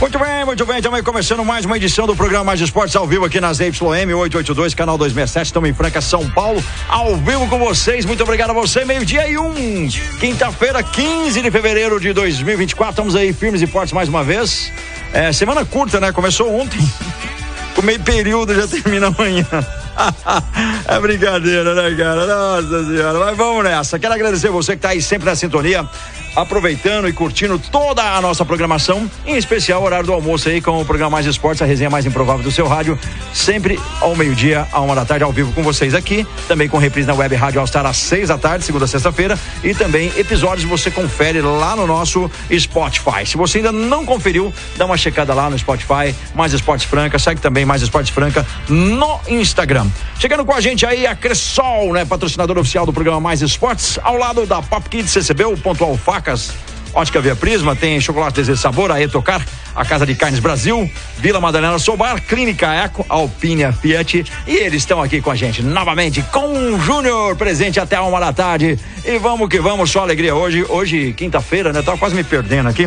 Muito bem, muito bem. Estamos começando mais uma edição do programa Mais Esportes ao vivo aqui nas ZYM 882, canal 267. Estamos em Franca, São Paulo, ao vivo com vocês. Muito obrigado a você. Meio-dia e um, quinta-feira, 15 de fevereiro de 2024. Estamos aí firmes e fortes mais uma vez. É, semana curta, né? Começou ontem. O meio período já termina amanhã. é brincadeira, né, cara? Nossa senhora. Mas vamos nessa. Quero agradecer você que está aí sempre na sintonia, aproveitando e curtindo toda a nossa programação, em especial o horário do almoço aí com o programa Mais Esportes, a resenha mais improvável do seu rádio, sempre ao meio-dia, à uma da tarde, ao vivo com vocês aqui, também com reprise na web Rádio All às seis da tarde, segunda a sexta-feira, e também episódios você confere lá no nosso Spotify. Se você ainda não conferiu, dá uma checada lá no Spotify, Mais Esportes Franca, segue também Mais Esportes Franca no Instagram. Chegando com a gente aí a Cressol, né, patrocinador oficial do programa Mais Esportes, ao lado da Pop Kids CCB, o Pontual Facas, Ótica Via Prisma, tem chocolate e sabor, a Etocar, a Casa de Carnes Brasil, Vila Madalena Sobar, Clínica Eco, Alpínia Fiat. E eles estão aqui com a gente novamente com o Júnior presente até a uma da tarde. E vamos que vamos, só alegria hoje, hoje quinta-feira, né, tava quase me perdendo aqui,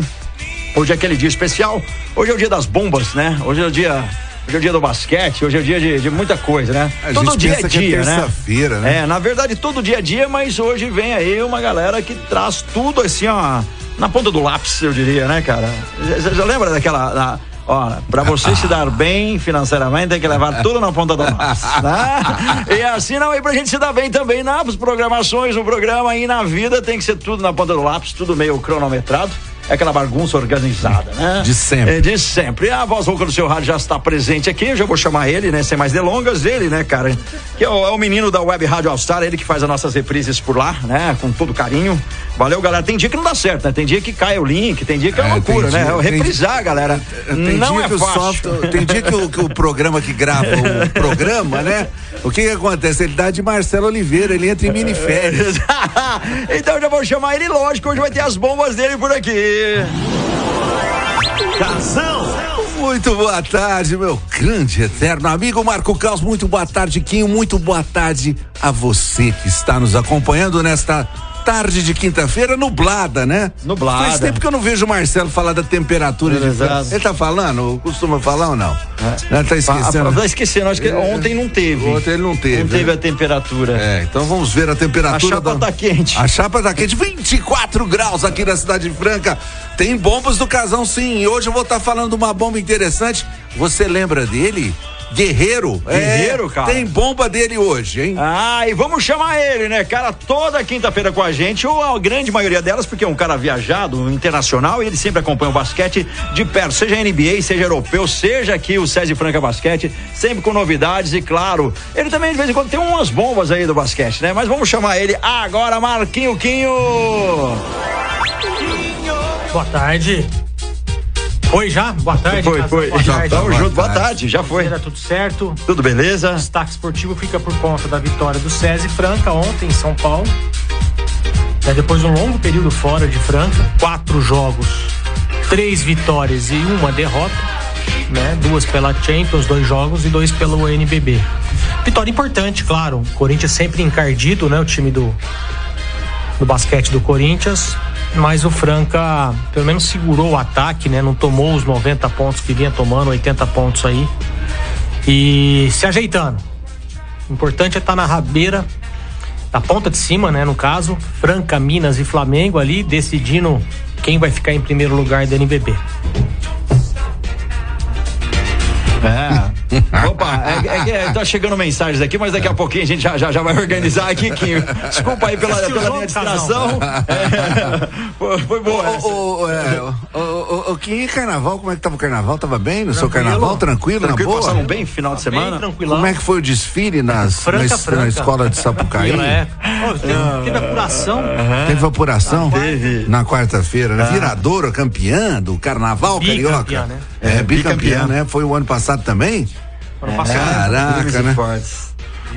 hoje é aquele dia especial, hoje é o dia das bombas, né, hoje é o dia Hoje é o dia do basquete, hoje é o dia de, de muita coisa, né? A todo dia é é dia, né? terça-feira, né? É, na verdade, todo dia é dia, mas hoje vem aí uma galera que traz tudo assim, ó, na ponta do lápis, eu diria, né, cara? Você já lembra daquela. Da, Ó, pra você se dar bem financeiramente, tem que levar tudo na ponta do lápis. Né? E assim não, e pra gente se dar bem também nas programações, no programa e na vida tem que ser tudo na ponta do lápis, tudo meio cronometrado. É aquela bagunça organizada, né? De sempre. É, de sempre. A voz rouca do seu rádio já está presente aqui. Eu já vou chamar ele, né? Sem mais delongas, ele, né, cara? Que é o, é o menino da Web Rádio All Star, ele que faz as nossas reprises por lá, né? Com todo carinho. Valeu, galera. Tem dia que não dá certo, né? Tem dia que cai o link, tem dia que é, É, uma loucura, tem né? dia- É reprisar, galera. Tem não dia é que o fácil. software, tem dia que o, que o programa que grava o programa, né? O que que acontece? Ele dá de Marcelo Oliveira, ele entra em miniférias. então eu já vou chamar ele, lógico, hoje vai ter as bombas dele por aqui. Casão. Muito boa tarde, meu grande eterno amigo Marco Caos. Muito boa tarde, Quinho. Muito boa tarde a você que está nos acompanhando nesta tarde de quinta-feira nublada, né? Nublada. Faz tempo que eu não vejo o Marcelo falar da temperatura de Exato. Ele tá falando? Costuma falar ou não? É. Ele tá esquecendo. Ah, ah, esquecendo, acho que ontem não teve. Ontem ele não teve, Não teve né? a temperatura. É, então vamos ver a temperatura. A chapa da- tá quente. A chapa tá quente, 24 graus aqui na cidade de Franca. Tem bombas do casão, sim. E hoje eu vou estar falando de uma bomba interessante. Você lembra dele? Guerreiro. Guerreiro, É, cara. Tem bomba dele hoje, hein? Ah, e vamos chamar ele, né, cara, toda quinta-feira com a gente, ou a grande maioria delas, porque é um cara viajado, um internacional, e ele sempre acompanha o basquete de perto, seja NBA, seja europeu, seja aqui o César Franca Basquete, sempre com novidades e, claro, ele também de vez em quando tem umas bombas aí do basquete, né? Mas vamos chamar ele agora, Marquinho Quinho! Boa tarde. Foi já? Boa tarde. Foi, foi. Boa Já boa junto, boa tarde. já foi. Tudo certo. Tudo beleza? O destaque esportivo fica por conta da vitória do SESI Franca ontem em São Paulo. Né, depois de um longo período fora de Franca, quatro jogos, três vitórias e uma derrota. Né? Duas pela Champions, dois jogos e dois pelo NBB. Vitória importante, claro. O Corinthians sempre encardido, né? O time do, do basquete do Corinthians. Mas o Franca, pelo menos, segurou o ataque, né? Não tomou os 90 pontos que vinha tomando, 80 pontos aí. E se ajeitando. O importante é estar na rabeira, da ponta de cima, né? No caso, Franca, Minas e Flamengo ali, decidindo quem vai ficar em primeiro lugar do NBB. É. Opa, é, é, é, tá chegando mensagens aqui, mas daqui a pouquinho a gente já, já, já vai organizar aqui, Quinho. Desculpa aí pela, pela minha distração. É, foi, foi boa é, ô, ô, ô, ô, que carnaval, como é que tava o carnaval? Tava bem no seu Tranquilo. carnaval? Tranquilo, Tranquilo, na boa? passaram bem final de semana? Como é que foi o desfile nas, Franca, na, es- na franca. escola de Sapucaí? É. Ó, teve, apuração. Teve apuração? Teve. Na quarta-feira, né? Viradoura, campeã do carnaval Bicampeã, carioca. né? É, bicampeã, Bicampeã. né? Foi o ano passado também? Caraca, né?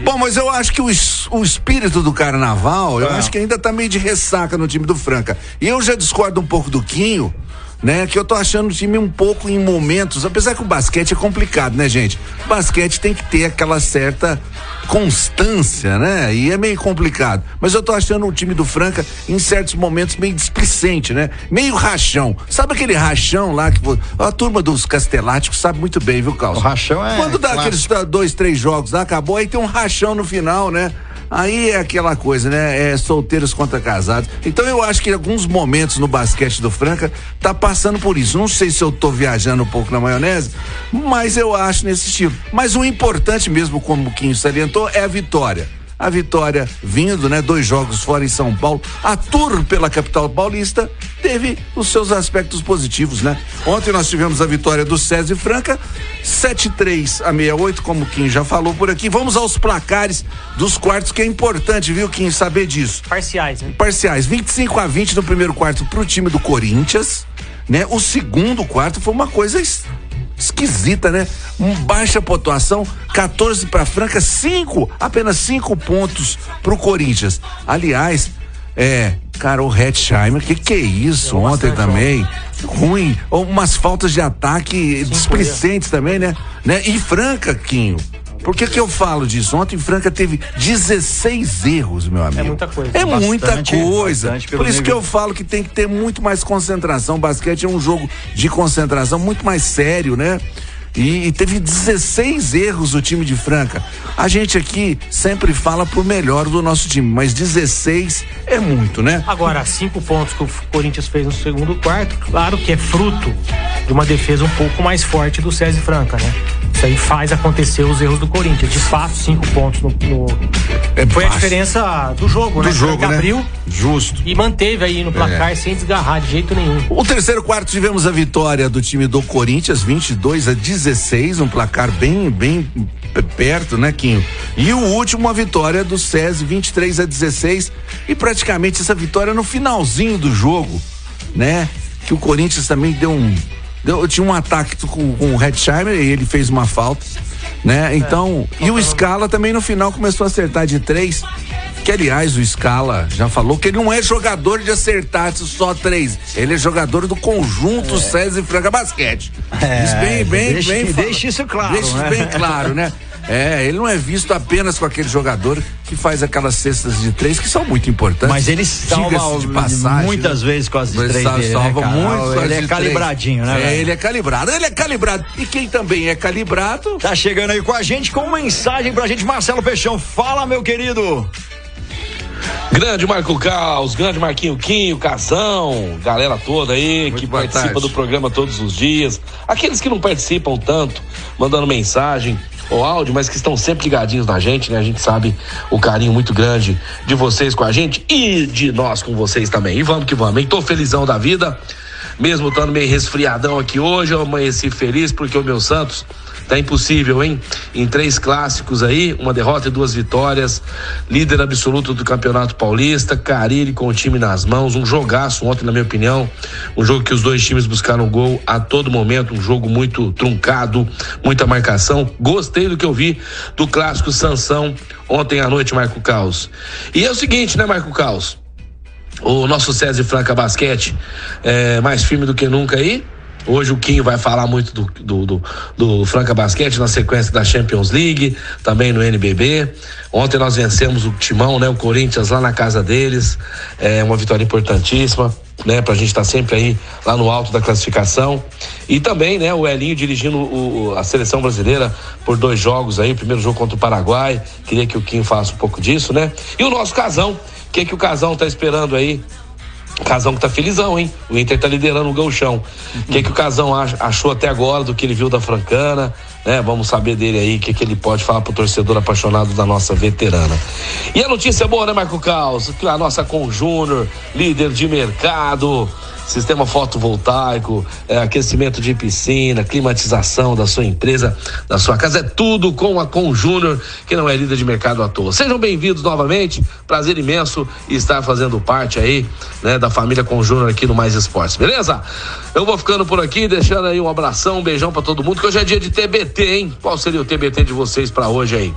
Bom, mas eu acho que o, es- o espírito do carnaval, eu É. acho que ainda tá meio de ressaca no time do Franca. E eu já discordo um pouco do Quinho, né? Que eu tô achando o time um pouco em momentos, apesar que o basquete é complicado, né, gente? O basquete tem que ter aquela certa constância, né? E é meio complicado. Mas eu tô achando o time do Franca, em certos momentos, meio displicente, né? Meio rachão. Sabe aquele rachão lá que a turma dos casteláticos sabe muito bem, viu, Carlos? O rachão é Quando dá clássico. aqueles dois, três jogos lá, acabou, aí tem um rachão no final, né? Aí é aquela coisa, né? É solteiros contra casados. Então eu acho que em alguns momentos no basquete do Franca tá passando por isso. Não sei se eu tô viajando um pouco na maionese, mas eu acho nesse estilo. Mas o importante mesmo, como o Quinho salientou, é a vitória. A vitória vindo, né? Dois jogos fora em São Paulo. A tour pela capital paulista teve os seus aspectos positivos, né? Ontem nós tivemos a vitória do César Franca, 7-3 a 68, como o Kim já falou por aqui. Vamos aos placares dos quartos, que é importante, viu, Kim, saber disso. Parciais, né? Parciais, 25 a 20 no primeiro quarto pro time do Corinthians, né? O segundo quarto foi uma coisa esquisita, né? Um baixa pontuação, 14 para Franca, 5, apenas 5 pontos pro Corinthians. Aliás, é, cara, o Hetzheimer, que que é isso Deu ontem também? Ruim, Ou umas faltas de ataque displicentes também, né? né? E Franca, Quinho. Por que que eu falo disso? Ontem Franca teve 16 erros, meu amigo. muita coisa. É Bastante, muita coisa. Por isso que eu falo que tem que ter muito mais concentração. O basquete é um jogo de concentração muito mais sério, né? E, e teve 16 erros o time de Franca. A gente aqui sempre fala pro melhor do nosso time, mas 16 é muito, né? Agora, cinco pontos que o Corinthians fez no segundo quarto, claro que é fruto de uma defesa um pouco mais forte do César Franca, né? Isso aí faz acontecer os erros do Corinthians. De fato, cinco pontos no. no- É Foi a diferença do jogo, né? Do jogo, Franca né? abriu Justo. e manteve aí no placar sem desgarrar de jeito nenhum. O terceiro quarto tivemos a vitória do time do Corinthians, 22 a 16, um placar bem, bem perto, né, Quinho? E o último, a vitória do SESI, 23 a 16, e praticamente essa vitória no finalzinho do jogo, né? Que o Corinthians também deu um. Deu, tinha um ataque com, com o Hetzheimer e ele fez uma falta, né? Então, e o Scala também no final começou a acertar de três. Que aliás, o Scala já falou que ele não é jogador de acertar só três. Ele é jogador do conjunto César e Franca Basquete. É, bem, bem, deixa- bem. deixe isso claro, Deixa isso né? bem claro, né? É, ele não é visto apenas com aquele jogador que faz aquelas cestas de três que são muito importantes. Mas ele salva de passagem, muitas né? vezes com as de três salva, dele, né, salva cara? muito. com as Ele de é três. calibradinho, né, É, velho? ele é calibrado. Ele é calibrado. E quem também é calibrado Tá chegando aí com a gente com mensagem pra gente, Marcelo Peixão. Fala, meu querido. Grande Marco Caos, grande Marquinho Quinho, Casão, galera toda aí Muito que participa tarde. do programa todos os dias. Aqueles que não participam tanto, mandando mensagem ou áudio, mas que estão sempre ligadinhos na gente, né? A gente sabe o carinho muito grande de vocês com a gente e de nós com vocês também. E vamos que vamos, hein? Tô felizão da vida, mesmo estando meio resfriadão aqui hoje, eu amanheci feliz porque o meu Santos Tá impossível, hein? Em três clássicos aí, uma derrota e duas vitórias. Líder absoluto do Campeonato Paulista, Carilli com o time nas mãos. Um jogaço ontem, na minha opinião. Um jogo que os dois times buscaram gol a todo momento. Um jogo muito truncado, muita marcação. Gostei do que eu vi do clássico Sansão ontem à noite, Marco Caos. E é o seguinte, né, Marco Caos? O nosso César Franca Basquete é mais firme do que nunca aí. Hoje o Quinho vai falar muito do, do, do, do Franca Basquete na sequência da Champions League, também no NBB. Ontem nós vencemos o Timão, né? O Corinthians lá na casa deles. É uma vitória importantíssima, né? Pra gente estar sempre aí lá no alto da classificação. E também, né? O Elinho dirigindo o, a seleção brasileira por dois jogos aí. O primeiro jogo contra o Paraguai. Queria que o Quinho falasse um pouco disso, né? E o nosso Casão. O que, que o Casão tá esperando aí o Casão que tá felizão, hein? O Inter tá liderando o gauchão. O que, que o Casão ach- achou até agora do que ele viu da Francana, né? Vamos saber dele aí, o que, que ele pode falar pro torcedor apaixonado da nossa veterana. E a notícia boa, né, Marco Caos? A nossa com Júnior, líder de mercado, sistema fotovoltaico, é, aquecimento de piscina, climatização da sua empresa, da sua casa, é tudo com a Com Júnior, que não é líder de mercado à toa. Sejam bem-vindos novamente, prazer imenso estar fazendo parte aí, né, da família Com Júnior aqui no Mais Esportes, beleza? Eu vou ficando por aqui, deixando aí um abração, um beijão para todo mundo, que hoje é dia de TBT, hein? Qual seria o TBT de vocês para hoje aí?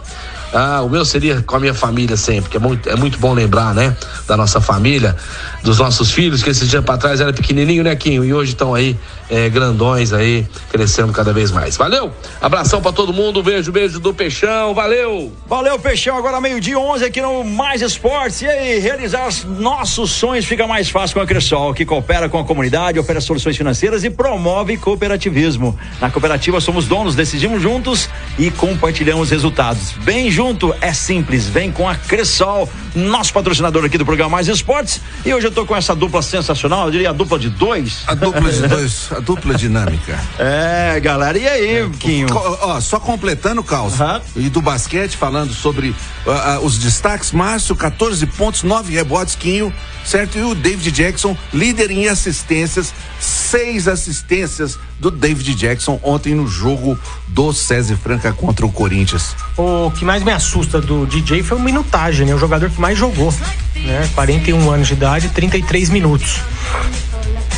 Ah, o meu seria com a minha família sempre, que é muito, é muito bom lembrar, né? Da nossa família, dos nossos filhos, que esses dias para trás era pequenininho, né, Quinho? E hoje estão aí é, grandões aí, crescendo cada vez mais. Valeu? Abração para todo mundo, beijo, beijo do Peixão, valeu! Valeu, Peixão. Agora meio-dia 11 aqui no Mais Esportes. E aí, realizar os nossos sonhos fica mais fácil com a Cressol, que coopera com a comunidade, oferece soluções financeiras e promove cooperativismo. Na cooperativa somos donos, decidimos juntos e compartilhamos resultados. Bem junto, é simples. Vem com a Cressol, nosso patrocinador aqui do programa Mais Esportes. E hoje eu tô com essa dupla sensacional, eu diria a dupla de dois. A dupla de dois, a dupla dinâmica. É, galera. E aí, Quinho? Co- Ó, só completando o caos. E do basquete, falando sobre ah, ah, os destaques, Márcio, 14 pontos, 9 rebotes, Quinho, certo? E o David Jackson, líder em assistências, seis assistências do David Jackson ontem no jogo do César Franca contra o Corinthians. O que mais me assusta do DJ foi o minutagem, né? O jogador que mais jogou, né? 41 anos de idade, 33 minutos.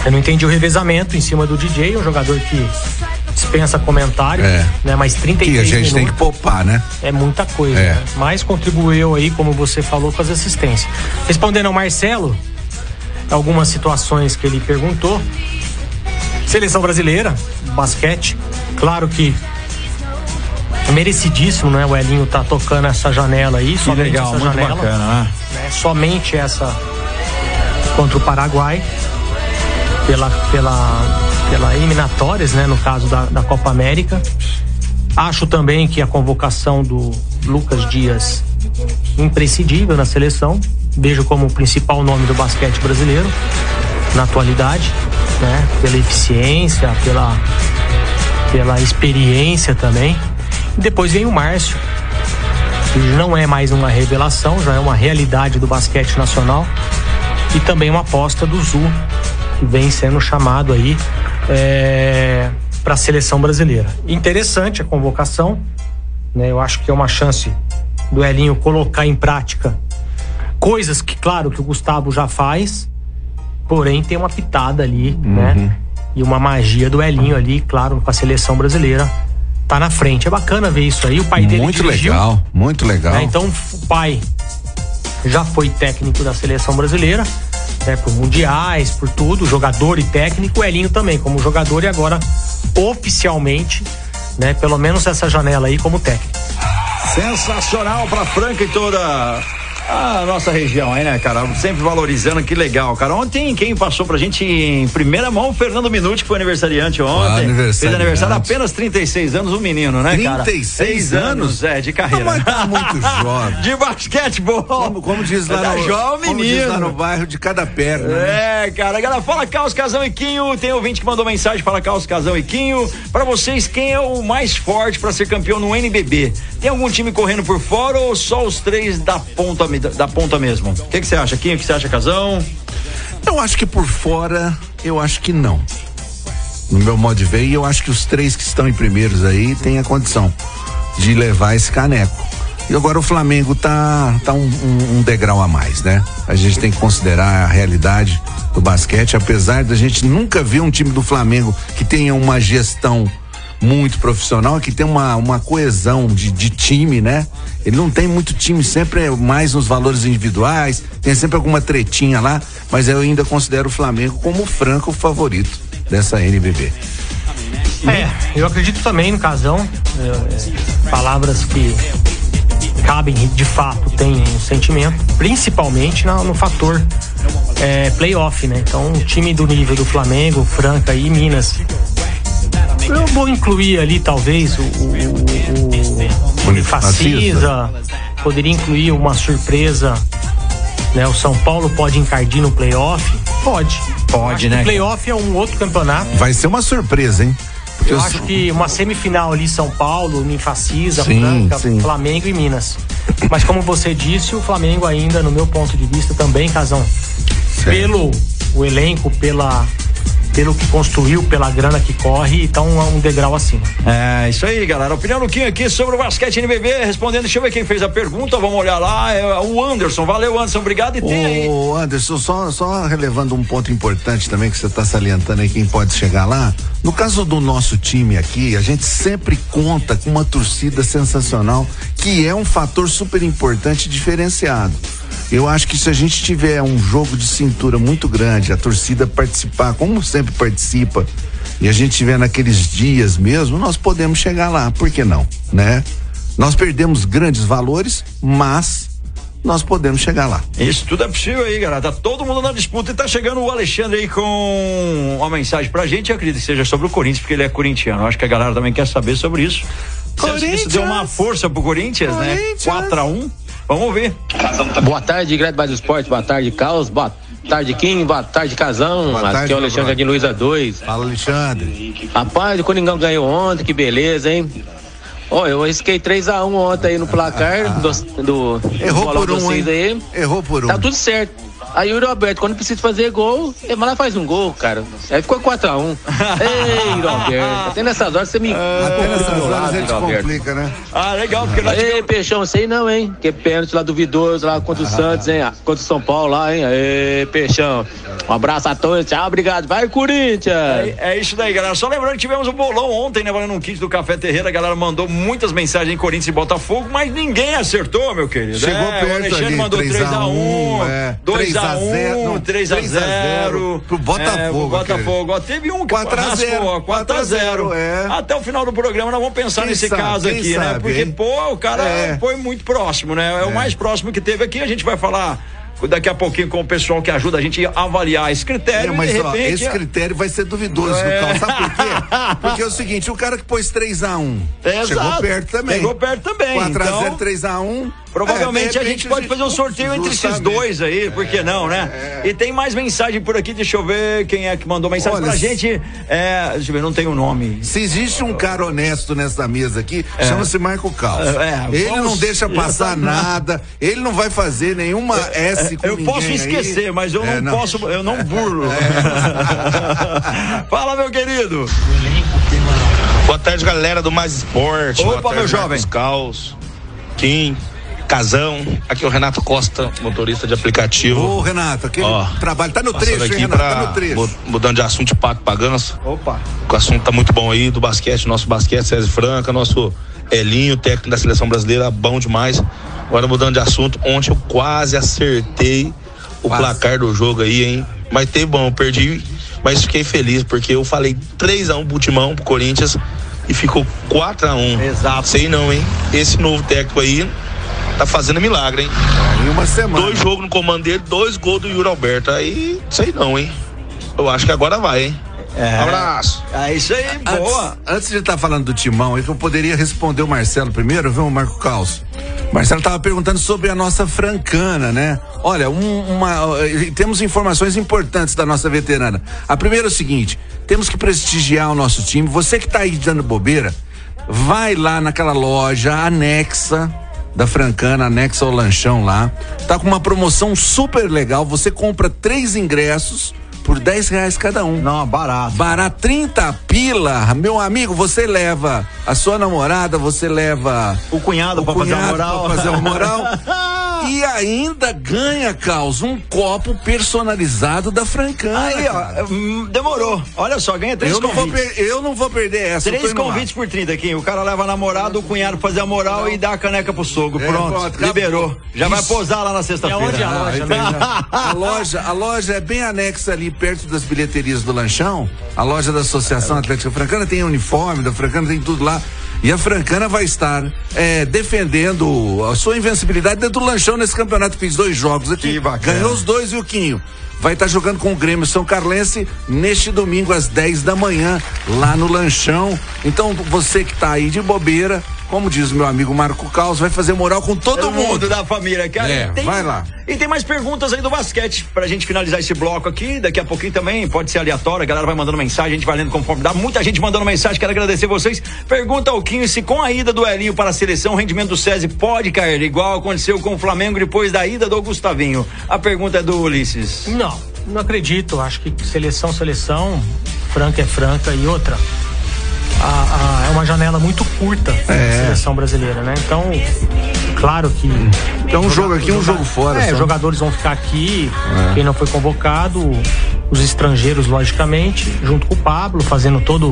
Eu não entendi o revezamento em cima do DJ, um jogador que dispensa comentário, É. né? Mas 33 Que a gente tem que minutos poupar, né? é muita coisa, É. né? Mas contribuiu aí, como você falou, com as assistências. Respondendo ao Marcelo, algumas situações que ele perguntou. Seleção brasileira, basquete, claro que merecidíssimo, né? O Elinho tá tocando essa janela aí, Que somente legal, essa muito janela, bacana, né? né? Somente essa contra o Paraguai pela pela pela eliminatórias, né? No caso da, da Copa América. Acho também que a convocação do Lucas Dias imprescindível na seleção. Vejo como o principal nome do basquete brasileiro na atualidade, né? Pela eficiência, pela pela experiência também. Depois vem o Márcio, que não é mais uma revelação, já é uma realidade do basquete nacional. E também uma aposta do Zu, que vem sendo chamado aí para a seleção brasileira. Interessante a convocação, né? Eu acho que é uma chance do Elinho colocar em prática coisas que, claro, que o Gustavo já faz, porém tem uma pitada ali, né? E uma magia do Elinho ali, claro, com a seleção brasileira. Tá na frente. É bacana ver isso aí. O pai dele Muito dirigiu, legal, muito legal. né? Então, o pai já foi técnico da seleção brasileira, né? Por mundiais, por tudo, jogador e técnico. O Elinho também, como jogador e agora oficialmente, né? Pelo menos essa janela aí como técnico. Sensacional pra Franca e toda a nossa região aí, né, cara? Sempre valorizando, que legal, cara. Ontem quem passou pra gente em primeira mão, o Fernando Minuti, que foi aniversariante ontem. aniversariante. Fez aniversário apenas 36 anos, o menino, né, cara? 36 Seis anos? É, de carreira. Mas tá muito jovem. De basquetebol. Como, como diz lá Tá no, jovem como diz lá menino. no bairro de cada perna. né? É, cara, galera, fala Caos, Casão e Quinho. Tem ouvinte que mandou mensagem, fala Caos, Casão e Quinho. Pra vocês, quem é o mais forte pra ser campeão no NBB? Tem algum time correndo por fora ou só os três da ponta, da ponta mesmo? O que você acha, Quinho? O que você acha, Casão? Eu acho que por fora, eu acho que não. No meu modo de ver, e eu acho que os três que estão em primeiros aí têm a condição de levar esse caneco. E agora o Flamengo tá, tá um, um- um degrau a mais, né? A gente tem que considerar a realidade do basquete, apesar da gente nunca ver um time do Flamengo que tenha uma gestão muito profissional, que tem uma, uma coesão de, de time, né? Ele não tem muito time, sempre é mais nos valores individuais, tem sempre alguma tretinha lá, mas eu ainda considero o Flamengo como o franco favorito dessa NBB. É, eu acredito também no casão. é, é, palavras que cabem de fato um sentimento, principalmente na- no fator é, playoff, né? Então, um time do nível do Flamengo, Franca e Minas. Eu vou incluir ali, talvez, o, o, o, o Unifacisa, poderia incluir uma surpresa. Né? O São Paulo pode encardir no playoff? Pode. Pode, né? O playoff é um outro campeonato. Vai ser uma surpresa, hein? Porque Eu os- acho que uma semifinal ali, São Paulo, Ninfacisa, Franca, sim. Flamengo e Minas. Mas como você disse, o Flamengo ainda, no meu ponto de vista, também, Casão, pelo o elenco, pela pelo que construiu, pela grana que corre, então é um degrau acima. É, isso aí, galera. Opinião do Kim aqui sobre o basquete NBB, respondendo, deixa eu ver quem fez a pergunta, vamos olhar lá, é o Anderson. Valeu, Anderson, obrigado. E tem aí. Ô, Anderson, só, só relevando um ponto importante também que você está salientando aí, quem pode chegar lá. No caso do nosso time aqui, a gente sempre conta com uma torcida sensacional, que é um fator super importante e diferenciado. Eu acho que se a gente tiver um jogo de cintura muito grande, a torcida participar, como sempre participa, e a gente tiver naqueles dias mesmo, nós podemos chegar lá. Por que não, né? Nós perdemos grandes valores, mas nós podemos chegar lá. Isso tudo é possível aí, galera. Tá todo mundo na disputa e tá chegando o Alexandre aí com uma mensagem pra gente. Eu acredito que seja sobre o Corinthians, porque ele é corintiano. Eu acho que a galera também quer saber sobre isso. Que Isso deu uma força pro Corinthians, né? 4 a 1 Vamos ver. Boa tarde, Grande Base do Esporte. Boa tarde, Caos. Boa tarde, Kim. Boa tarde, Casão. Boa Aqui tarde, é o Alexandre de Luiza 2. Fala, Alexandre. Rapaz, o Coringão ganhou ontem, que beleza, hein? Ó, eu risquei 3x1 ontem aí no placar do, do Errou por de um, aí. Errou por um. Tá tudo certo. Aí o Roberto, quando precisa fazer gol, ele vai lá e faz um gol, cara. Aí ficou 4x1. Ei, Roberto, até nessas horas você me. Até nessas horas lado, a gente Roberto. complica, né? Ah, legal, porque nós Ei, Peixão, sei não, hein? Que pênalti lá duvidoso lá contra o Santos, hein? Ah, Contra o São Paulo lá, hein? Ei, Peixão. Um abraço a todos, tchau, obrigado. Vai, Corinthians! É, é isso daí, galera. Só lembrando que tivemos um bolão ontem, né? Valendo um kit do Café Terreira. A galera mandou muitas mensagens em Corinthians e Botafogo, mas ninguém acertou, meu querido. Chegou é, perto o Alexandre ali, mandou 3 a 1, 3x1, é, 2x1, não, 3x0. pro Botafogo, Botafogo. Ó, Teve um que 4 a 0, raspou, 4x0. é. Até o final do programa nós vamos pensar Quem nesse sabe, caso aqui, né? sabe, Porque, hein? pô, o cara É. foi muito próximo, né? É o mais próximo que teve aqui. A gente vai falar daqui a pouquinho com o pessoal que ajuda a gente a avaliar esse critério. É, mas e de ó, repente, esse critério vai ser duvidoso É. Cal. Sabe por quê? Porque é o seguinte, o cara que pôs 3x1 É, chegou exato. perto também. Chegou perto também, 4x0, então- 3x1. Provavelmente É, a gente pode fazer um sorteio entre esses dois aí, por que não, né? E tem mais mensagem por aqui, deixa eu ver quem é que mandou mensagem Olha, pra gente. É, deixa eu ver, não tem o nome. Se existe um cara honesto nessa mesa aqui, chama-se Marco Caos. É, ele vamos- não deixa passar nada, ele não vai fazer nenhuma S com Eu ninguém posso aí. esquecer, mas eu É, não, posso, eu não burlo. Fala, meu querido. Boa tarde, galera do Mais Esporte. Opa, Boa tarde, meu jovem. Marcos Caos, Kim, Casão. Aqui é o Renato Costa, motorista de aplicativo. Ô, Renato, aquele Ó, trabalho tá no trecho, hein, Renato? pra, Tá no trecho. mu- mudando de assunto de pato pra ganso. Opa. O assunto tá muito bom aí do basquete, nosso basquete, César Franca, nosso Elinho, técnico da seleção brasileira, bom demais. Agora mudando de assunto, ontem eu quase acertei o Quase. placar do jogo aí, hein? Mas teve bom, eu perdi, mas fiquei feliz, porque eu falei 3x1 pro Timão, pro Corinthians, e ficou 4x1. Exato. Sei não, hein? Esse novo técnico aí tá fazendo milagre, hein? Em uma semana. Dois jogos no comando dele, dois gols do Yuri Alberto. Aí, sei não, hein? Eu acho que agora vai, hein? É. Abraço. É isso aí, boa. Antes, antes de estar falando do timão, é que eu poderia responder o Marcelo primeiro, viu, Marco Caos? O Marcelo estava perguntando sobre a nossa francana, né? Olha, um- uma, eh, temos informações importantes da nossa veterana. A primeira é o seguinte: temos que prestigiar o nosso time. Você que está aí dando bobeira, vai lá naquela loja anexa da Francana, anexa ao lanchão lá. Tá com uma promoção super legal. Você compra três ingressos por 10 reais cada um. Não, barato. Barato, 30 pila. Meu amigo, você leva a sua namorada, você leva O cunhado o pra fazer a cunhado moral. pra fazer uma moral. e ainda ganha, Caos, um copo personalizado da Francana. Aí, cara. ó, demorou. Olha só, ganha três eu, não vou convites. per- eu não vou perder essa. Três convites por 30 aqui. O cara leva a namorada, o cunhado fazer a moral e dá a caneca pro sogro. É, Pronto, pronto, liberou. Já vai Isso. posar lá na sexta-feira. aonde é a Ah, loja, entendi. né? a loja, a loja é bem anexa ali perto das bilheterias do Lanchão. A loja da Associação Atlética Francana tem uniforme da Francana, tem tudo lá. E a Francana vai estar é, defendendo a sua invencibilidade dentro do Lanchão nesse campeonato. Fiz dois jogos aqui. Ganhou os dois e o Quinho. Vai estar jogando com o Grêmio São Carlense neste domingo às 10 da manhã, lá no Lanchão. Então, você que tá aí de bobeira, como diz o meu amigo Marco Caos, vai fazer moral com todo, Todo mundo mundo. da família, cara. É, E tem- vai lá. E tem mais perguntas aí do basquete pra gente finalizar esse bloco aqui. Daqui a pouquinho também pode ser aleatório. A galera vai mandando mensagem, a gente vai lendo conforme dá. Muita gente mandando mensagem, quero agradecer vocês. Pergunta ao Quinho se com a ida do Elinho para a seleção, o rendimento do SESI pode cair, igual aconteceu com o Flamengo depois da ida do Gustavinho. A pergunta é do Ulisses. Não. Não acredito. Acho que seleção, seleção, franca é franca e outra. A, a, é uma janela muito curta É. da seleção brasileira, né? Então, claro que. É um jogo aqui, um jogo fora. É, só. os jogadores vão ficar aqui, É. quem não foi convocado, os estrangeiros, logicamente, junto com o Pablo, fazendo toda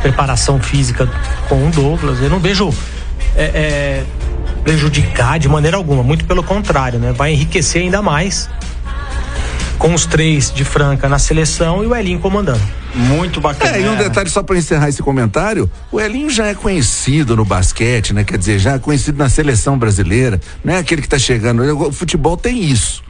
preparação física com o Douglas. Eu não vejo é, é, prejudicar de maneira alguma, muito pelo contrário, né? Vai enriquecer ainda mais com os três de Franca na seleção e o Elinho comandando. Muito bacana. É, e um detalhe só para encerrar esse comentário, o Elinho já é conhecido no basquete, né? Quer dizer, já é conhecido na seleção brasileira, não é aquele que tá chegando. O futebol tem isso.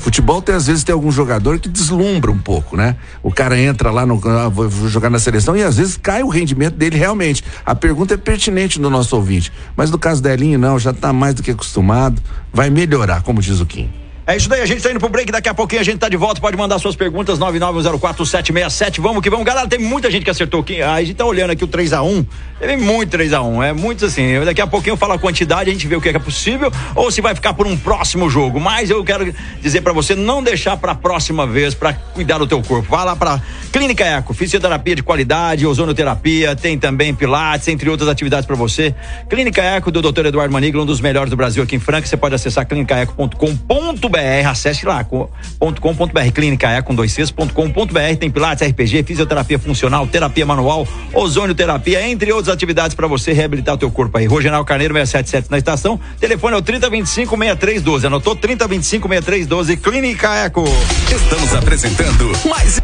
Futebol tem, às vezes, tem algum jogador que deslumbra um pouco, né? O cara entra lá no. ah, vou vou jogar na seleção e às vezes cai o rendimento dele realmente. A pergunta é pertinente do nosso ouvinte. Mas no caso da Elinho, não, já tá mais do que acostumado. Vai melhorar, como diz o Kim. É isso daí, a gente tá indo pro break, daqui a pouquinho a gente tá de volta, pode mandar suas perguntas, 991047767, vamos que vamos. Galera, tem muita gente que acertou aqui, a gente tá olhando aqui o 3x1, teve muito 3x1, é muito assim, daqui a pouquinho eu falo a quantidade, a gente vê o que é, é possível, ou se vai ficar por um próximo jogo, mas eu quero dizer pra você, não deixar pra próxima vez, pra cuidar do teu corpo, vá lá pra Clínica Eco, fisioterapia de qualidade, ozonoterapia, tem também pilates, entre outras atividades pra você. Clínica Eco do Dr. Eduardo Maniglo, um dos melhores do Brasil aqui em Franca, você pode acessar clinicaeco.com.br, acesse lá, co- ponto .com.br, Clínica Eco com dois Cs, ponto .com.br, tem pilates, RPG, fisioterapia funcional, terapia manual, ozonioterapia, entre outras atividades pra você reabilitar o teu corpo aí. Rogenal Carneiro 677 na estação, telefone é o 3025 6312, anotou 3025 6312, Clínica Eco. Estamos apresentando mais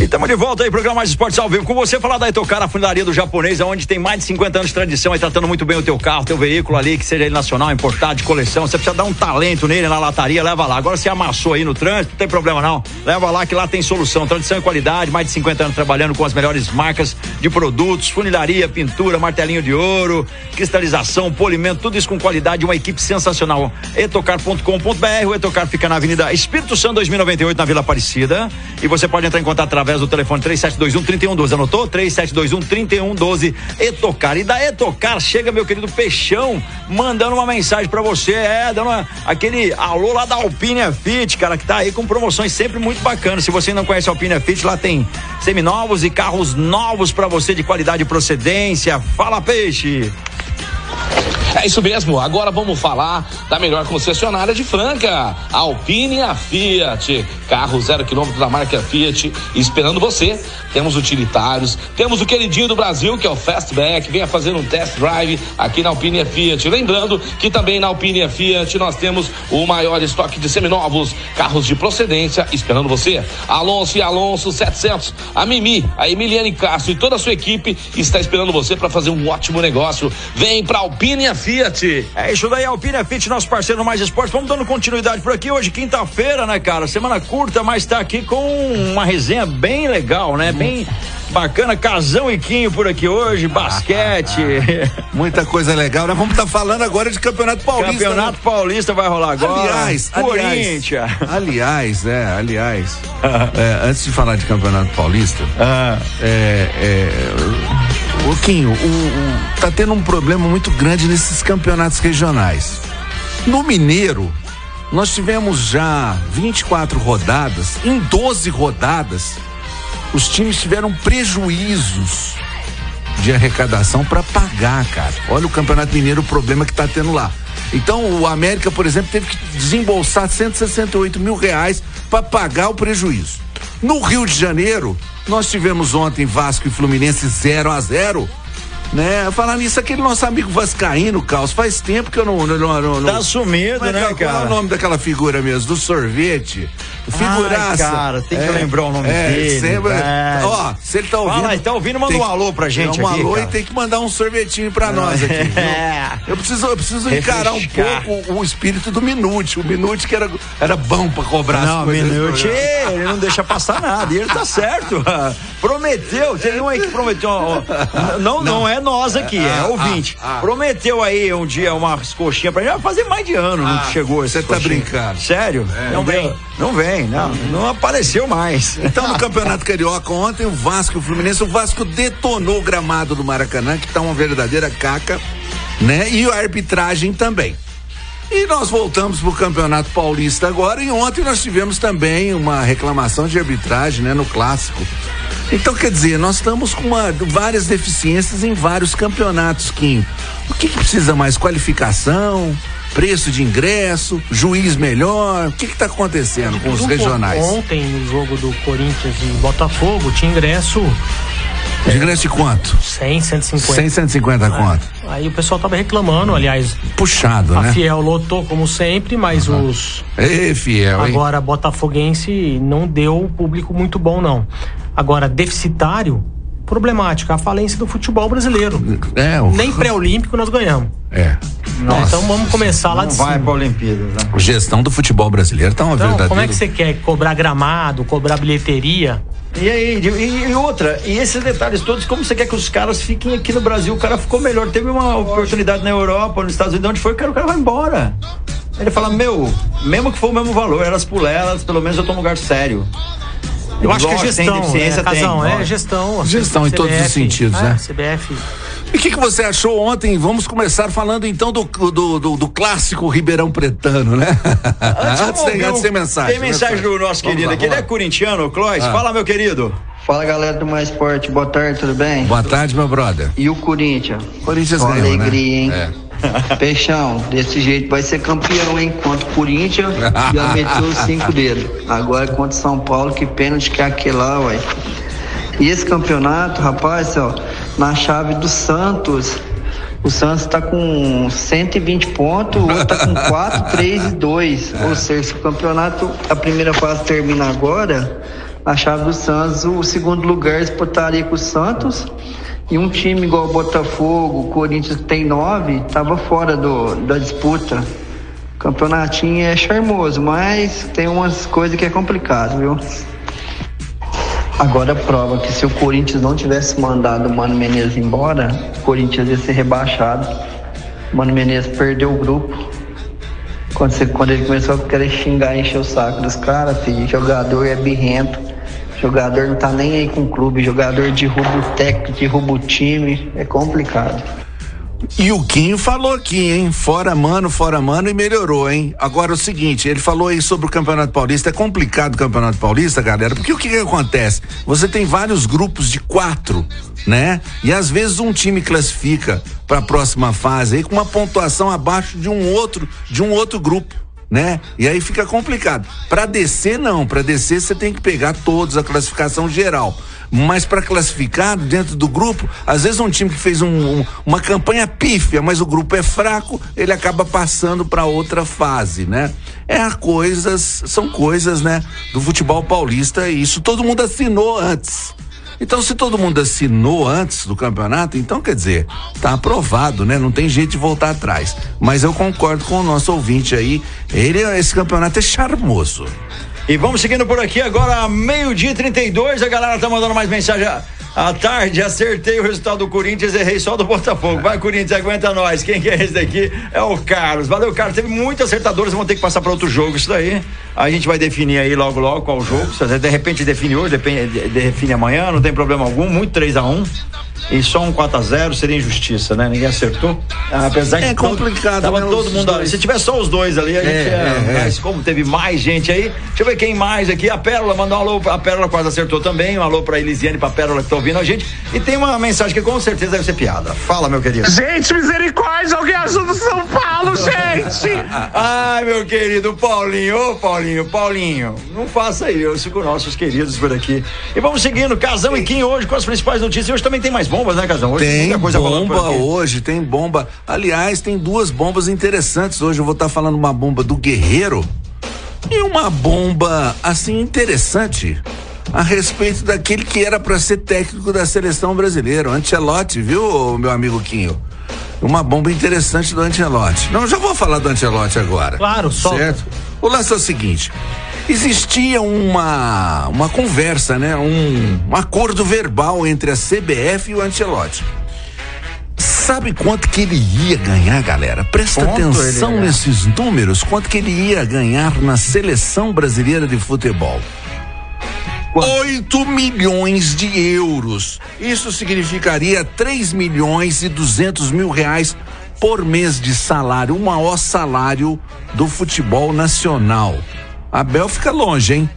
E estamos de volta aí, programa Mais Esportes ao vivo. Com você falar da Etocar, a funilaria do japonês, onde tem mais de 50 anos de tradição e tratando muito bem o teu carro, teu veículo ali, que seja ele nacional, importado, de coleção. Você precisa dar um talento nele na lataria, leva lá. Agora você amassou aí no trânsito, não tem problema não. Leva lá que lá tem solução. Tradição e qualidade, mais de 50 anos trabalhando com as melhores marcas de produtos, funilaria, pintura, martelinho de ouro, cristalização, polimento, tudo isso com qualidade, uma equipe sensacional. etocar.com.br, o Etocar fica na Avenida Espírito Santo 2098, na Vila Aparecida. E você pode entrar em contato através do telefone 3721-3112. Anotou? 3721-3112. Etocar. E da Etocar chega meu querido Peixão mandando uma mensagem pra você. É, dando uma- aquele alô lá da Alpine Fit, cara, que tá aí com promoções sempre muito bacanas. Se você não conhece a Alpine Fit, lá tem seminovos e carros novos pra você de qualidade e procedência. Fala, Peixe. É isso mesmo, agora vamos falar da melhor concessionária de Franca, Alpine e a Fiat. Carro zero quilômetro da marca Fiat, esperando você. Temos utilitários, temos o queridinho do Brasil, que é o Fastback. Venha fazer um test drive aqui na Alpine e a Fiat. Lembrando que também na Alpine e a Fiat nós temos o maior estoque de seminovos, carros de procedência, esperando você. Alonso e Alonso 700, a Mimi, a Emiliane Castro e toda a sua equipe está esperando você para fazer um ótimo negócio. Vem pra Alpine e a Fiat. É isso daí, Alpine Fit, nosso parceiro Mais Esportes. Vamos dando continuidade por aqui. Hoje, quinta-feira, né, cara? Semana curta, mas tá aqui com uma resenha bem legal, né? Bem bacana. Casão e Quinho por aqui hoje, basquete. Muita coisa legal. Nós vamos estar falando agora de Campeonato Paulista. Campeonato né? Paulista vai rolar agora. Aliás, aliás, Corinthians. aliás, é, aliás, é, antes de falar de Campeonato Paulista, Ah, é, é, o Quinho, o, o- tá tendo um problema muito grande nesses campeonatos regionais. No Mineiro, nós tivemos já 24 rodadas, em 12 rodadas, os times tiveram prejuízos de arrecadação para pagar, cara. Olha o Campeonato Mineiro, o problema que tá tendo lá. Então, o América, por exemplo, teve que desembolsar 168 mil reais para pagar o prejuízo. No Rio de Janeiro, nós tivemos ontem Vasco e Fluminense 0 a 0 né? Falar nisso, aquele nosso amigo Vascaíno, Carlos, faz tempo que eu não. não, não, não Tá sumido, né, Qual é cara? o nome daquela figura mesmo? Do sorvete? Figuraça. Ai, cara, tem que lembrar o nome é, dele, Sempre, verdade. ó, se ele tá ouvindo. Fala aí, tá ouvindo, manda tem um que- alô pra gente um aqui, alô cara. e tem que mandar um sorvetinho pra nós aqui. viu? É. Eu preciso, eu preciso encarar um pouco o espírito do Minute. O Minute que era, era bom pra cobrar Não, Minute, ele não deixa passar nada. E ele tá certo. Prometeu, teve um aí que prometeu. ó, ó, não, não, é nós aqui, é Ah, ouvinte. ah, ah. Prometeu aí um dia umas coxinhas pra gente. Vai fazer mais de ano Ah, não chegou você tá brincando. Sério? não vem. Não vem, não. Não apareceu mais. Então, no Campeonato Carioca, ontem, o Vasco o Fluminense, o Vasco detonou o gramado do Maracanã, que tá uma verdadeira caca, né? E a arbitragem também. E nós voltamos para o Campeonato Paulista agora. E ontem nós tivemos também uma reclamação de arbitragem, né, no clássico. Então, quer dizer, nós estamos com uma, várias deficiências em vários campeonatos, Kim. O que, que precisa mais? Qualificação? Preço de ingresso? Juiz melhor? O que está acontecendo com os regionais? Ontem, no jogo do Corinthians e Botafogo, tinha ingresso de ingresso de quanto? 100, 150. 100, 150 É. quanto? Aí o pessoal tava reclamando, aliás. Puxado, a né? Fiel lotou como sempre, mas os. Ê, fiel, hein? Agora, Botafoguense não deu público muito bom, não. Agora, deficitário, problemática. A falência do futebol brasileiro. É, o... Nem pré-olímpico nós ganhamos. É. Então vamos começar lá Não de vai cima. pra Olimpíadas, né? Gestão do futebol brasileiro tá uma Então, verdadeira. como é que você quer cobrar gramado, cobrar bilheteria? E aí, e, e outra, e esses detalhes todos, como você quer que os caras fiquem aqui no Brasil? O cara ficou melhor. Teve uma oportunidade na Europa, nos Estados Unidos, onde foi, o cara, o cara vai embora. Ele fala, meu, mesmo que for o mesmo valor, elas por elas, pelo menos eu tô num lugar sério. Eu acho que é tem gestão, deficiência, né, tem, Casão? É lógico. gestão. Gestão em todos os sentidos, é, né? CBF. E o que, que você achou ontem? Vamos começar falando então do, do, do, do clássico Ribeirão Pretano, né? Antes, tem, antes tem mensagem. Tem mensagem do nosso querido lá, aqui. Ele vamos é corintiano, o Clóis. Ah. Fala, meu querido. Fala galera do Mais Esporte, boa tarde, tudo bem? Boa tarde, meu brother. E o Corinthians? Corinthians ganhou, né? alegria, hein? É. Peixão, desse jeito vai ser campeão, hein? Contra o Corinthians, já meteu os cinco dedos. Agora contra o São Paulo, que pênalti que é aquele lá, ué. E esse campeonato, rapaz, ó, na chave do Santos, o Santos tá com 120 pontos, o outro tá com 4, 3 e 2. Ou seja, se o campeonato, a primeira fase termina agora, a chave do Santos, o segundo lugar disputaria com o Santos. E um time igual Botafogo, Corinthians que tem nove, tava fora do, da disputa. Campeonatinho é charmoso, mas tem umas coisas que é complicado, viu? Agora prova que se o Corinthians não tivesse mandado o Mano Menezes embora, o Corinthians ia ser rebaixado. O Mano Menezes perdeu o grupo. Quando, você- quando ele começou a querer xingar encher o saco dos caras, filho, jogador é birrento. Jogador não tá nem aí com o clube, jogador derruba o técnico, derruba o time, é complicado. E o Quinho falou aqui, hein? Fora mano, fora mano e melhorou, hein? Agora o seguinte, ele falou aí sobre o Campeonato Paulista. É complicado o Campeonato Paulista, galera, porque o que, que acontece? Você tem vários grupos de quatro, né? E às vezes um time classifica para a próxima fase aí com uma pontuação abaixo de um outro, de um outro grupo. Né? E aí fica complicado. Para descer não, para descer você tem que pegar todos a classificação geral. Mas para classificar dentro do grupo, às vezes um time que fez um- um- uma campanha pífia, mas o grupo é fraco, ele acaba passando para outra fase, né? É coisas, são coisas, né, do futebol paulista e isso todo mundo assinou antes. Então, se todo mundo assinou antes do campeonato, então quer dizer, tá aprovado, né? Não tem jeito de voltar atrás. Mas eu concordo com o nosso ouvinte aí. Ele, esse campeonato é charmoso. E vamos seguindo por aqui agora, meio-dia e 32. A galera tá mandando mais mensagem. À tarde, acertei o resultado do Corinthians, errei só do Botafogo. Vai, Corinthians, aguenta nós. Quem que é esse daqui? É o Carlos. Valeu, Carlos. Teve muitos acertadores, vão ter que passar para outro jogo. Isso daí. A gente vai definir aí logo, logo qual o jogo. Se de repente define hoje, depende- de- define amanhã, não tem problema algum. Muito 3 a 1 E só um 4x0 seria injustiça, né? Ninguém acertou. Apesar É complicado, Tava né, todo mundo. dois. Se tiver só os dois ali, a gente É, é, é, é. mas como teve mais gente aí, deixa eu ver quem mais aqui. A Pérola mandou um alô. A Pérola quase acertou também. Um alô pra Elisiane, pra Pérola que tá ouvindo a gente. E tem uma mensagem que com certeza deve ser piada. Fala, meu querido. Gente, misericórdia, alguém ajuda o São Paulo, gente! Ai, meu querido Paulinho, ô Paulinho, Paulinho, não faça isso com nossos queridos por aqui. E vamos seguindo, Casão e Kim hoje com as principais notícias. Hoje também tem mais bombas, né, Casão? Hoje Tem muita coisa rolando por bomba hoje, tem bomba. Aliás, tem duas bombas interessantes. Hoje eu vou estar falando uma bomba do Guerreiro e uma bomba assim interessante a respeito daquele que era para ser técnico da seleção brasileira, o Ancelotti, viu, meu amigo Quinho? Uma bomba interessante do Ancelotti. Não, já vou falar do Ancelotti agora. Claro, solta. Certo? O lance é o seguinte: existia uma uma conversa, né? Um, um acordo verbal entre a CBF e o Ancelotti. Sabe quanto que ele ia ganhar, galera? Presta Quanto atenção nesses números. Quanto que ele ia ganhar na seleção brasileira de futebol? 8 milhões de euros. Isso significaria 3 milhões e 200 mil reais por mês de salário, o maior salário do futebol nacional. Abel fica longe, hein?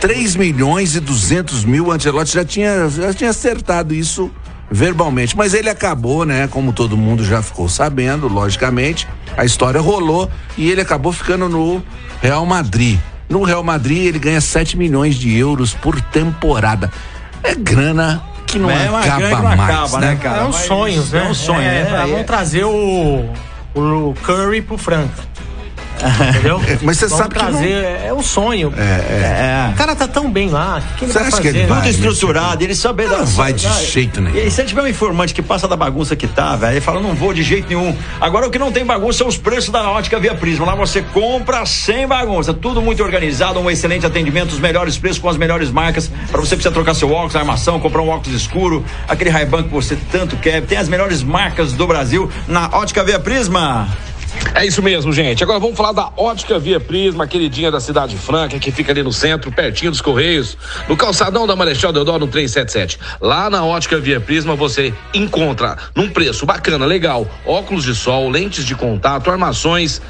3 milhões e 200 mil. O Ancelotti já tinha, já tinha acertado isso verbalmente, mas ele acabou, né? Como todo mundo já ficou sabendo, logicamente, a história rolou e ele acabou ficando no Real Madrid. No Real Madrid ele ganha 7 milhões de euros por temporada. É grana que não É uma acaba grana que não mais, acaba, né? né, cara? É um sonho, né? É um sonho, é, né? Vamos trazer o, o Curry pro Franca. Entendeu? Mas você Vamos sabe que trazer, é um sonho. É. O cara tá tão bem lá. O que, que ele Você vai acha que fazer? ele né? vai? Tudo estruturado, ele sabe Não vai de jeito nenhum. E se tiver um informante que passa da bagunça que tá, velho, ele fala, não vou de jeito nenhum. Agora o que não tem bagunça são os preços da ótica Via Prisma. Lá você compra sem bagunça. Tudo muito organizado, um excelente atendimento, os melhores preços com as melhores marcas. Pra você precisar trocar seu óculos, armação, comprar um óculos escuro, aquele Ray-Ban que você tanto quer. Tem as melhores marcas do Brasil na ótica Via Prisma. É isso mesmo, gente. Agora vamos falar da Ótica Via Prisma, queridinha da Cidade Franca, que fica ali no centro, pertinho dos Correios, no calçadão da Marechal Deodoro, no 377. Lá na Ótica Via Prisma você encontra, num preço bacana, legal, óculos de sol, lentes de contato, armações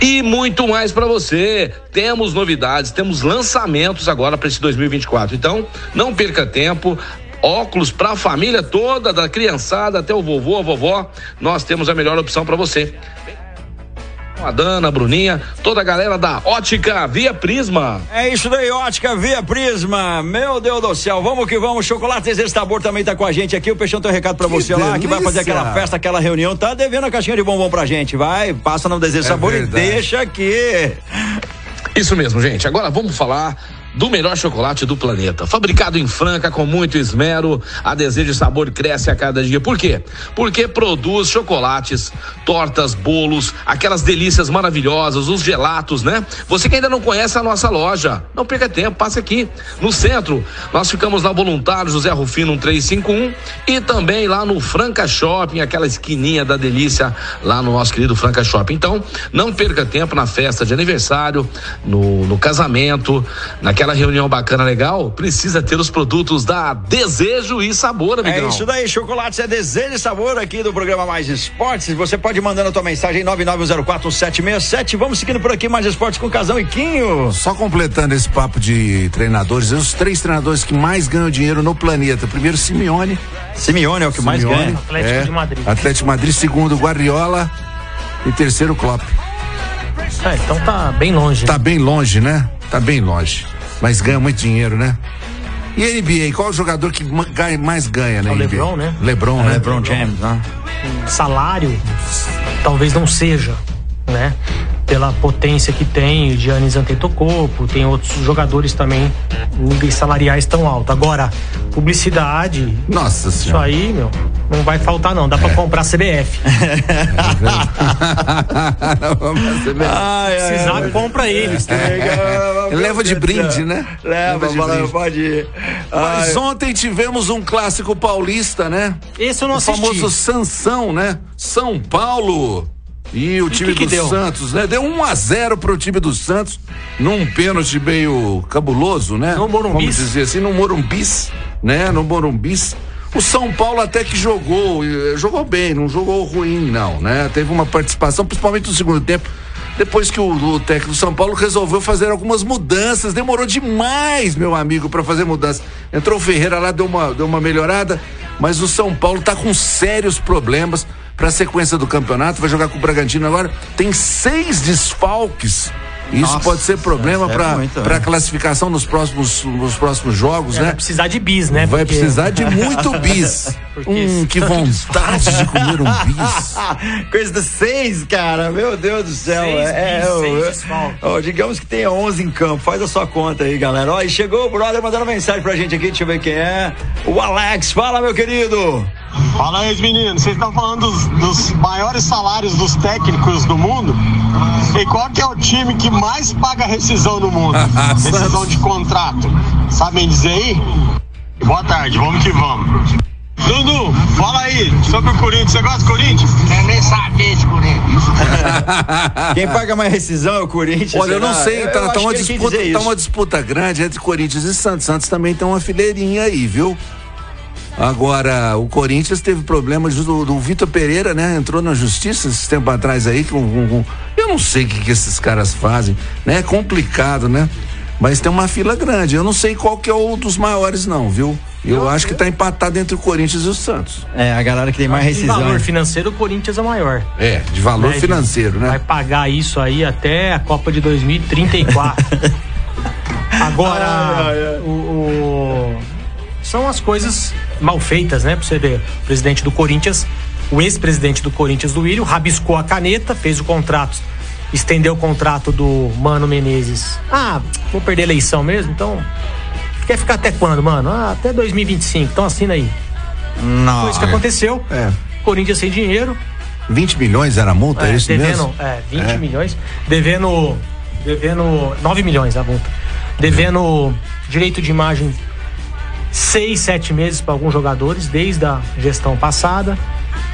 e muito mais para você. Temos novidades, temos lançamentos agora para esse 2024. Então, não perca tempo. Óculos para a família toda, da criançada até o vovô, a vovó, nós temos a melhor opção para você. A Dana, a Bruninha, toda a galera da Ótica Via Prisma. É isso daí, ótica Via Prisma. Meu Deus do céu, vamos que vamos. Chocolate Desejo Sabor também tá com a gente aqui. O Peixão tem um recado pra você lá, que vai fazer delícia. aquela festa, aquela reunião. Tá devendo a caixinha de bombom pra gente. Vai, passa no Desejo É Sabor verdade. e deixa aqui. Isso mesmo, gente. Agora vamos falar do melhor chocolate do planeta. Fabricado em Franca com muito esmero, a Desejo Sabor cresce a cada dia. Por quê? Porque produz chocolates, tortas, bolos, aquelas delícias maravilhosas, os gelatos, né? Você que ainda não conhece a nossa loja, não perca tempo, passe aqui no centro. Nós ficamos na Voluntário José Rufino 1351 e também lá no Franca Shopping, aquela esquininha da delícia lá no nosso querido Franca Shopping. Então, não perca tempo na festa de aniversário, no, no casamento, naquela reunião bacana legal, precisa ter os produtos da Desejo e Sabor, amigão. É isso daí, chocolates é desejo e sabor aqui do programa Mais Esportes. Você pode ir mandando a tua mensagem em 991041767. Vamos seguindo por aqui Mais Esportes com Casão e Quinho. Só completando esse papo de treinadores, os três treinadores que mais ganham dinheiro no planeta. Primeiro, Simeone. Simeone é o que mais Simeone, ganha. Atlético é, de Madrid. Atlético de Madrid, segundo, Guardiola. E terceiro, Klopp. É, então tá bem longe. Tá bem longe, né? Tá bem longe. Mas ganha muito dinheiro, né? E a NBA, qual é o jogador que mais ganha na É o? LeBron, né? LeBron, né? LeBron James, né? salário talvez não seja, né? Pela potência que tem, o Giannis Antetokounmpo, tem outros jogadores também, níveis salariais tão altos. Agora, publicidade, Nossa isso senhora. aí, meu, não vai faltar não. Dá pra comprar CBF. Ai, ai, Precisar, ai. compra eles. É. Leva de brinde, né? Leva, Leva de brinde. pode ir. Mas Ai, ontem tivemos um clássico paulista, né? Esse eu não o assisti. famoso Sansão, né? São Paulo. E o time que que do deu? Santos, né? Deu 1 a 0 pro time do Santos, num pênalti meio cabuloso, né? No Morumbis? Vamos dizer assim, no Morumbis, né? No Morumbis. O São Paulo até que jogou, eh, jogou bem, não jogou ruim, não, né? Teve uma participação, principalmente no segundo tempo. Depois que o, o técnico do São Paulo resolveu fazer algumas mudanças, demorou demais, meu amigo, para fazer mudanças. Entrou o Ferreira lá, deu uma, deu uma melhorada, mas o São Paulo tá com sérios problemas para a sequência do campeonato. Vai jogar com o Bragantino agora. Tem seis desfalques. Isso Nossa, pode ser problema é para para né? classificação nos próximos nos próximos jogos, É, né? vai precisar de bis, né? Vai Porque- precisar de muito bis. Hum, que vontade de comer um bis. Coisa do seis, cara. Meu Deus do céu. Seis é, bis, é, seis é, desfalques. ó, digamos que tenha 11 em campo. Faz a sua conta aí, galera. Ó, e chegou o brother mandando mensagem pra gente aqui. Deixa eu ver quem é. O Alex. Fala, meu querido. Fala aí, meninos. Vocês estão falando dos, dos maiores salários dos técnicos do mundo? E qual que é o time que mais paga rescisão no mundo? rescisão de contrato. Sabem dizer aí? Boa tarde, vamos que vamos. Dudu, fala aí sobre o Corinthians. Você gosta do Corinthians? Quer nem saber de Corinthians. Quem paga mais rescisão é o Corinthians. Olha, eu não sei, tá, eu tá uma, quis disputa, tá uma disputa grande entre Corinthians e Santos. Santos também tem uma fileirinha aí, viu? Agora, o Corinthians teve problemas do, do Vitor Pereira, né? Entrou na justiça esse tempo atrás aí com, com, com eu não sei o que, que esses caras fazem, né? É complicado, né? Mas tem uma fila grande. Eu não sei qual que é o dos maiores, não, viu? Eu acho que tá empatado entre o Corinthians e o Santos. É, a galera que tem mais rescisão. valor financeiro, o Corinthians é maior. É, de valor Né, financeiro, né? Vai pagar isso aí até a Copa de 2034. Agora, o, o- são as coisas mal feitas, né? Pra você ver, o presidente do Corinthians, o ex-presidente do Corinthians, do Willian, rabiscou a caneta, fez o contrato, estendeu o contrato do Mano Menezes. Ah, vou perder a eleição mesmo, então. Quer ficar até quando, mano? Ah, até 2025, então assina aí. Não. Foi isso que aconteceu. É. Corinthians sem dinheiro, 20 milhões era a multa, é, é, isso devendo, mesmo? É, 20 É. milhões. Devendo. Devendo. 9 milhões a multa. Devendo direito de imagem 6, 7 meses para alguns jogadores, desde a gestão passada.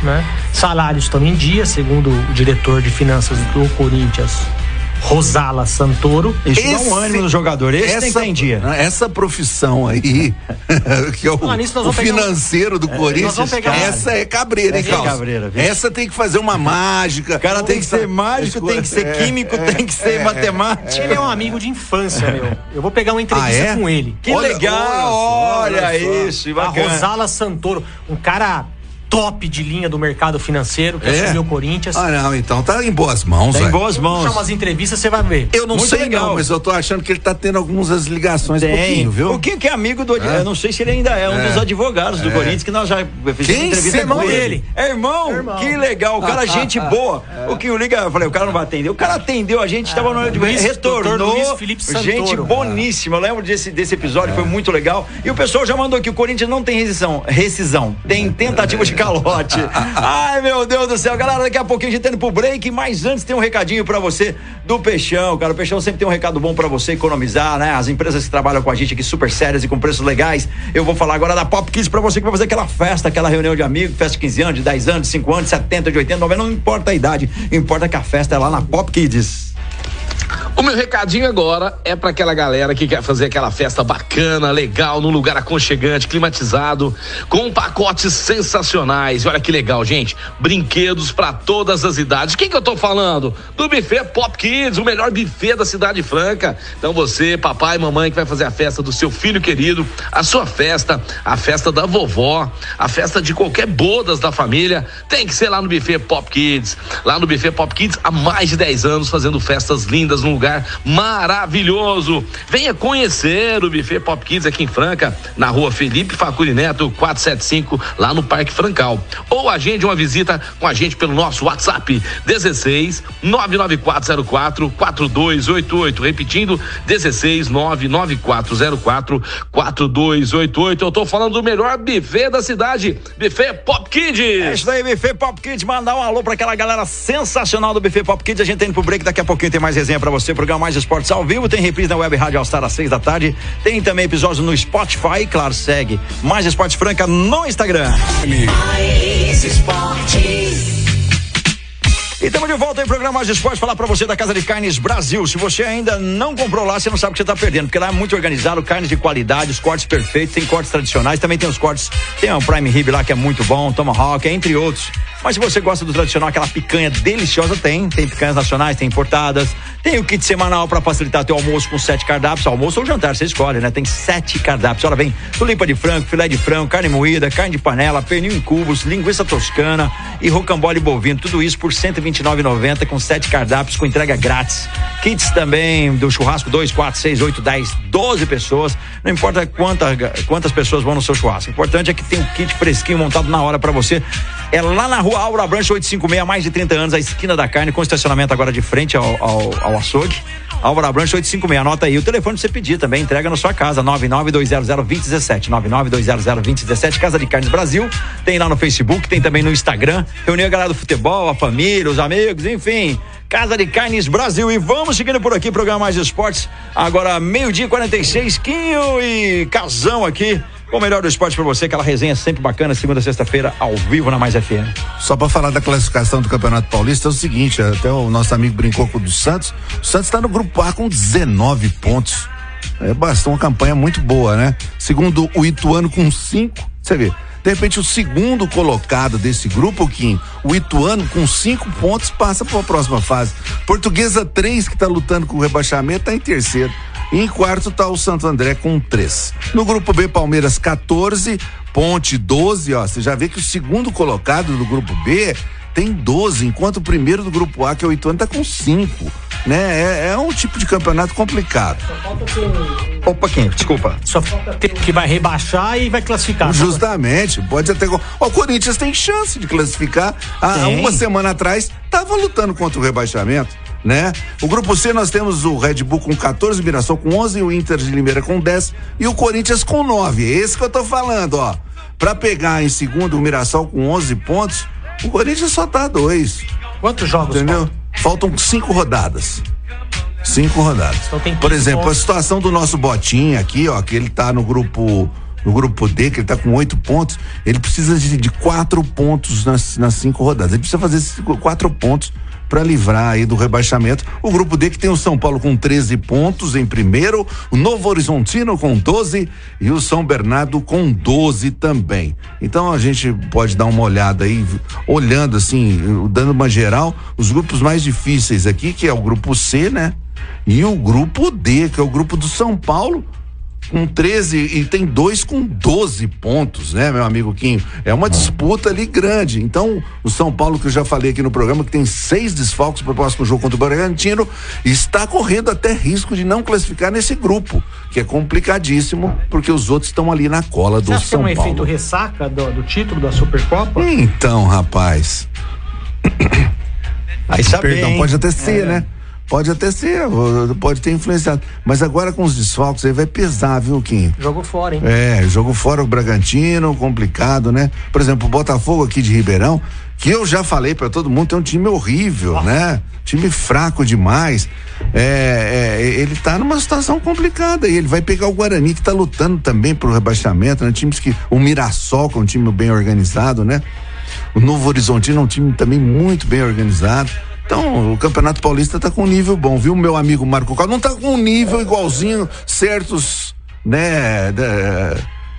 Né? Salários estão em dia, segundo o diretor de finanças do Corinthians, Rosala Santoro. Isso dá um ânimo no jogador. Esse tem que ter em dia. Essa profissão aí, que é o, Ah, o pegar um- financeiro do É, Corinthians, essa é cabreira, hein, Essa é Carlos? cabreira? Essa tem que fazer uma mágica. O cara tem que ser mágico, tem que ser químico, tem que ser matemático. Ele é um amigo de infância, meu. Eu vou pegar uma entrevista Ah, é? com ele. Que legal, olha, olha só. isso, A bacana. Rosala Santoro, um cara top de linha do mercado financeiro que É? assumiu o Corinthians. Ah, não, então tá em boas mãos, Tá em boas mãos. Chama umas entrevistas, você vai ver. Eu não Muito sei legal. não, mas eu tô achando que ele tá tendo algumas ligações um Tem. pouquinho, viu? O Quinho que é amigo do. Eu não sei se ele ainda é um É. dos advogados do É. Corinthians, que nós já fizemos Quem? entrevista é irmão com ele. dele? É irmão? Irmão. Que legal. O cara, gente boa. O Quinho liga, eu falei, o cara não vai atender. O cara atendeu a gente, tava no hora de Luiz- retornou. Luiz Felipe Santoro. gente boníssima. Eu lembro desse, desse episódio, foi muito legal. E o pessoal já mandou aqui: o Corinthians não tem rescisão. Rescisão. Tem tentativa de calote. Ai, meu Deus do céu. Galera, daqui a pouquinho a gente tá indo pro break, mas antes tem um recadinho pra você do Peixão, cara. O Peixão sempre tem um recado bom pra você economizar, né? As empresas que trabalham com a gente aqui super sérias e com preços legais. Eu vou falar agora da Pop Kids pra você que vai fazer aquela festa, aquela reunião de amigos, festa de 15 anos, de 10 anos, de 5 anos, de 70, de 80, 90, não importa a idade. Importa que a festa é lá na Pop Kids. O meu recadinho agora é para aquela galera que quer fazer aquela festa bacana, legal, num lugar aconchegante, climatizado, com pacotes sensacionais. E olha que legal, gente. Brinquedos para todas as idades. Quem que eu tô falando? Do buffet Pop Kids, o melhor buffet da Cidade Franca. Então você, papai e mamãe que vai fazer a festa do seu filho querido, a sua festa, a festa da vovó, a festa de qualquer bodas da família, tem que ser lá no buffet Pop Kids. Lá no buffet Pop Kids há mais de 10 anos fazendo festas lindas num lugar maravilhoso. Venha conhecer o buffet Pop Kids aqui em Franca, na rua Felipe Facuri Neto, 475, lá no Parque Francal. Ou agende uma visita com a gente pelo nosso WhatsApp, 16 99404 4288. Repetindo, 16 99404 4288. Eu tô falando do melhor buffet da cidade, buffet Pop Kids. É isso daí, Buffet Pop Kids. Mandar um alô pra aquela galera sensacional do Buffet Pop Kids. A gente tá indo pro break. Daqui a pouquinho tem mais resenha pra você. Programa Mais Esportes ao vivo. Tem reprise na Web Rádio All Star às seis da tarde. Tem também episódios no Spotify. E claro, segue Mais Esportes Franca no Instagram. Mais esportes. E estamos de volta em programa Mais Esportes. Falar pra você da Casa de Carnes Brasil. Se você ainda não comprou lá, você não sabe o que você tá perdendo. Porque lá é muito organizado, carnes de qualidade, os cortes perfeitos. Tem cortes tradicionais, também tem os cortes. Tem o Prime Rib lá que é muito bom, Tomahawk, entre outros. Mas se você gosta do tradicional, aquela picanha deliciosa, tem. Tem picanhas nacionais, tem importadas. Tem o kit semanal para facilitar teu almoço com sete cardápios. Almoço ou jantar, você escolhe, né? Tem sete cardápios. Olha bem, tulipa de frango, filé de frango, carne moída, carne de panela, pernil em cubos, linguiça toscana e rocambole bovino. Tudo isso por R$ 129,90 com sete cardápios com entrega grátis. Kits também do churrasco 2, 4, 6, 8, 10, 12 pessoas. Não importa quanta, quantas pessoas vão no seu churrasco. O importante é que tem um kit fresquinho montado na hora para você. É lá na rua Aura Branche 856, há mais de 30 anos, a esquina da carne, com estacionamento agora de frente ao, ao, ao açougue. Álvaro Branche 856, anota aí o telefone pra você pedir também, entrega na sua casa, 992002017, 992002017, Casa de Carnes Brasil, tem lá no Facebook, tem também no Instagram, reuniu a galera do futebol, a família, os amigos, enfim, Casa de Carnes Brasil e vamos seguindo por aqui, programa Mais Esportes, agora meio-dia e 46, Quinho e Casão aqui, o melhor do esporte pra você, aquela resenha sempre bacana, segunda, sexta-feira, ao vivo na Mais FM. Só para falar da classificação do Campeonato Paulista é o seguinte, até o nosso amigo brincou com o do Santos. O Santos está no grupo A com 19 pontos. É bastante uma campanha muito boa, né? Segundo o Ituano com 5, você vê. De repente, o segundo colocado desse grupo, Kim, o Ituano, com cinco pontos, passa para a próxima fase. Portuguesa 3, que está lutando com o rebaixamento, está em terceiro. E em quarto está o Santo André com três. No grupo B, Palmeiras 14, Ponte 12, ó. Você já vê que o segundo colocado do grupo B tem 12, enquanto o primeiro do grupo A, que é o Ituano, tá com 5. Né? É, é, um tipo de campeonato complicado. Opa, quem? Desculpa. Só falta ter que vai rebaixar e vai classificar. Justamente, pode até. o Corinthians tem chance de classificar. Há uma semana atrás, estava lutando contra o rebaixamento. Né? O grupo C nós temos o Red Bull com 14, o Mirassol com 11, o Inter de Limeira com 10 e o Corinthians com 9. É esse que eu tô falando, ó. Para pegar em segundo o Mirassol com 11 pontos, o Corinthians só tá dois. Quantos jogos? Entendeu? Faltam, faltam cinco rodadas. Cinco rodadas. Então Por exemplo, pontos. a situação do nosso Botinha aqui, ó, que ele tá no grupo no grupo D, que ele tá com oito pontos, ele precisa de, de quatro pontos nas, nas cinco rodadas. Ele precisa fazer esses quatro pontos para livrar aí do rebaixamento. O grupo D que tem o São Paulo com 13 pontos em primeiro, o Novo Horizontino com 12 e o São Bernardo com 12 também. Então a gente pode dar uma olhada aí, olhando assim, dando uma geral, os grupos mais difíceis aqui, que é o grupo C, né? E o grupo D, que é o grupo do São Paulo, com 13 e tem dois com 12 pontos, né, meu amigo Quinho? É uma disputa ali grande. Então, o São Paulo, que eu já falei aqui no programa, que tem seis desfalques para o próximo jogo contra o Bragantino, está correndo até risco de não classificar nesse grupo, que é complicadíssimo, porque os outros estão ali na cola do Você São Paulo. Você tem um efeito ressaca do, do título da Supercopa? Então, rapaz. Aí sabe, Perdão, pode até ser, é. né? Pode até ser, pode ter influenciado. Mas agora com os desfalques aí vai pesar, viu, Kim? Jogo fora, hein? É, jogo fora o Bragantino, complicado, né? Por exemplo, o Botafogo aqui de Ribeirão, que eu já falei para todo mundo, tem um time horrível, né? Time fraco demais. É, é, ele tá numa situação complicada e ele vai pegar o Guarani, que tá lutando também pro rebaixamento, né? Times que. O Mirassol, que é um time bem organizado, né? O Novo Horizontino é um time também muito bem organizado. Então, o Campeonato Paulista tá com um nível bom, viu, meu amigo Marco Cal? Não tá com um nível igualzinho certos, né?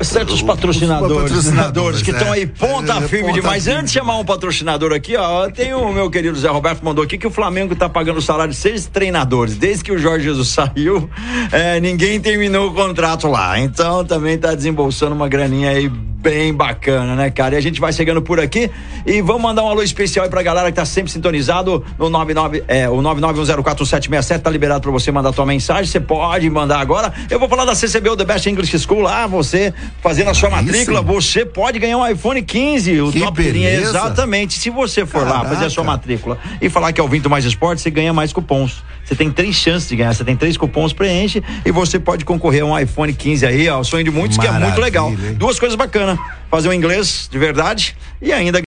certos patrocinadores, patrocinadores que estão é. aí ponta é, firme ponta demais. Antes de chamar um patrocinador aqui, ó, tem o meu querido Zé Roberto mandou aqui que o Flamengo está pagando o salário de seis treinadores. Desde que o Jorge Jesus saiu, é, ninguém terminou o contrato lá. Então também está desembolsando uma graninha aí bem bacana, né, cara? E a gente vai chegando por aqui e vamos mandar um alô especial aí pra galera que tá sempre sintonizado no 99, é, o 991047767 tá liberado pra você mandar tua mensagem, você pode mandar agora. Eu vou falar da CCB, The Best English School, lá você fazendo a sua matrícula, Isso. você pode ganhar um iPhone 15, o que top linha, exatamente. Se você for Caraca. lá fazer a sua matrícula e falar que é o Vinto Mais Esporte, você ganha mais cupons. Você tem três chances de ganhar, você tem três cupons, preenche e você pode concorrer a um iPhone 15 aí, ó, o sonho de muitos Maravilha, que é muito legal. Hein? Duas coisas bacanas fazer o inglês de verdade e ainda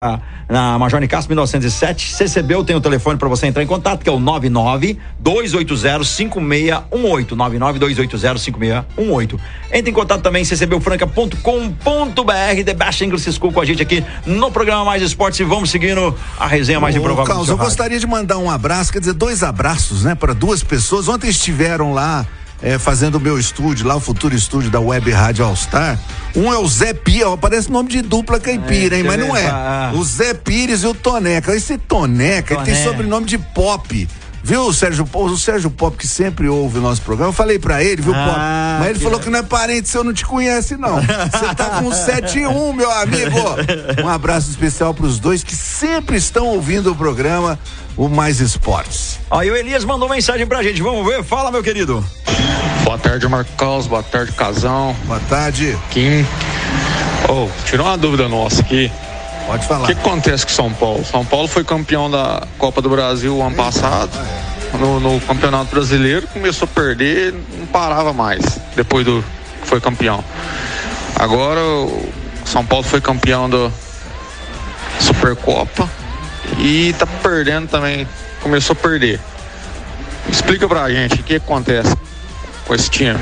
na Major Nicasso 1907, CCB tem o telefone para você entrar em contato, que é o 99 280 5618, 99 280 5618. Entre em contato também ccbufranca.com.br, The Best English School com a gente aqui no programa Mais Esportes e vamos seguindo a resenha mais Ô, improvável. Carlos, eu gostaria de mandar um abraço, quer dizer, dois abraços, né, para duas pessoas. Ontem estiveram lá é, fazendo o meu estúdio, lá o futuro estúdio da Web Rádio All Star. Um é o Zé Pia, parece nome de dupla caipira, é, hein? Mas não é. Ah. O Zé Pires e o Toneca. Esse Toneca, ele tem sobrenome de pop. Viu, o Sérgio Pop? O Sérgio Pop que sempre ouve o nosso programa. Eu falei pra ele, viu, ah, Pop? Mas ele falou que não é parente seu, não te conhece, não. Você tá com 71, meu amigo. Um abraço especial pros dois que sempre estão ouvindo o programa, o Mais Esportes. Aí o Elias mandou mensagem pra gente. Vamos ver? Fala, meu querido. Boa tarde, Marcos. Boa tarde, Casão. Boa tarde. Kim. Oh, tirou uma dúvida nossa aqui. Pode falar. O que acontece com São Paulo? São Paulo foi campeão da Copa do Brasil ano passado. No, no, Campeonato Brasileiro, começou a perder, não parava mais depois do que foi campeão. Agora o São Paulo foi campeão da Supercopa e tá perdendo também, começou a perder. Explica pra gente o que acontece com esse time.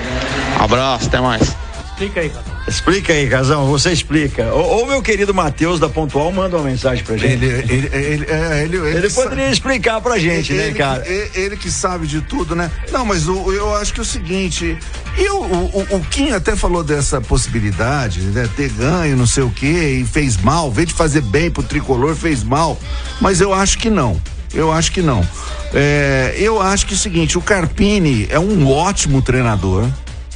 Abraço, até mais. Explica aí, cara. Explica aí, Casão, você explica. Ou, ou meu querido Matheus da Pontual manda uma mensagem pra gente. Ele, ele, ele, é, ele, ele poderia sabe. explicar pra gente, né, cara? Ele, que sabe de tudo, né? Não, mas o, eu acho que é o seguinte, E o, o, o Kim até falou dessa possibilidade, né? Ter ganho, não sei o quê, e fez mal, veio de fazer bem pro tricolor, fez mal. Mas eu acho que não. Eu acho que não. É, eu acho que é o seguinte, o Carpini é um ótimo treinador,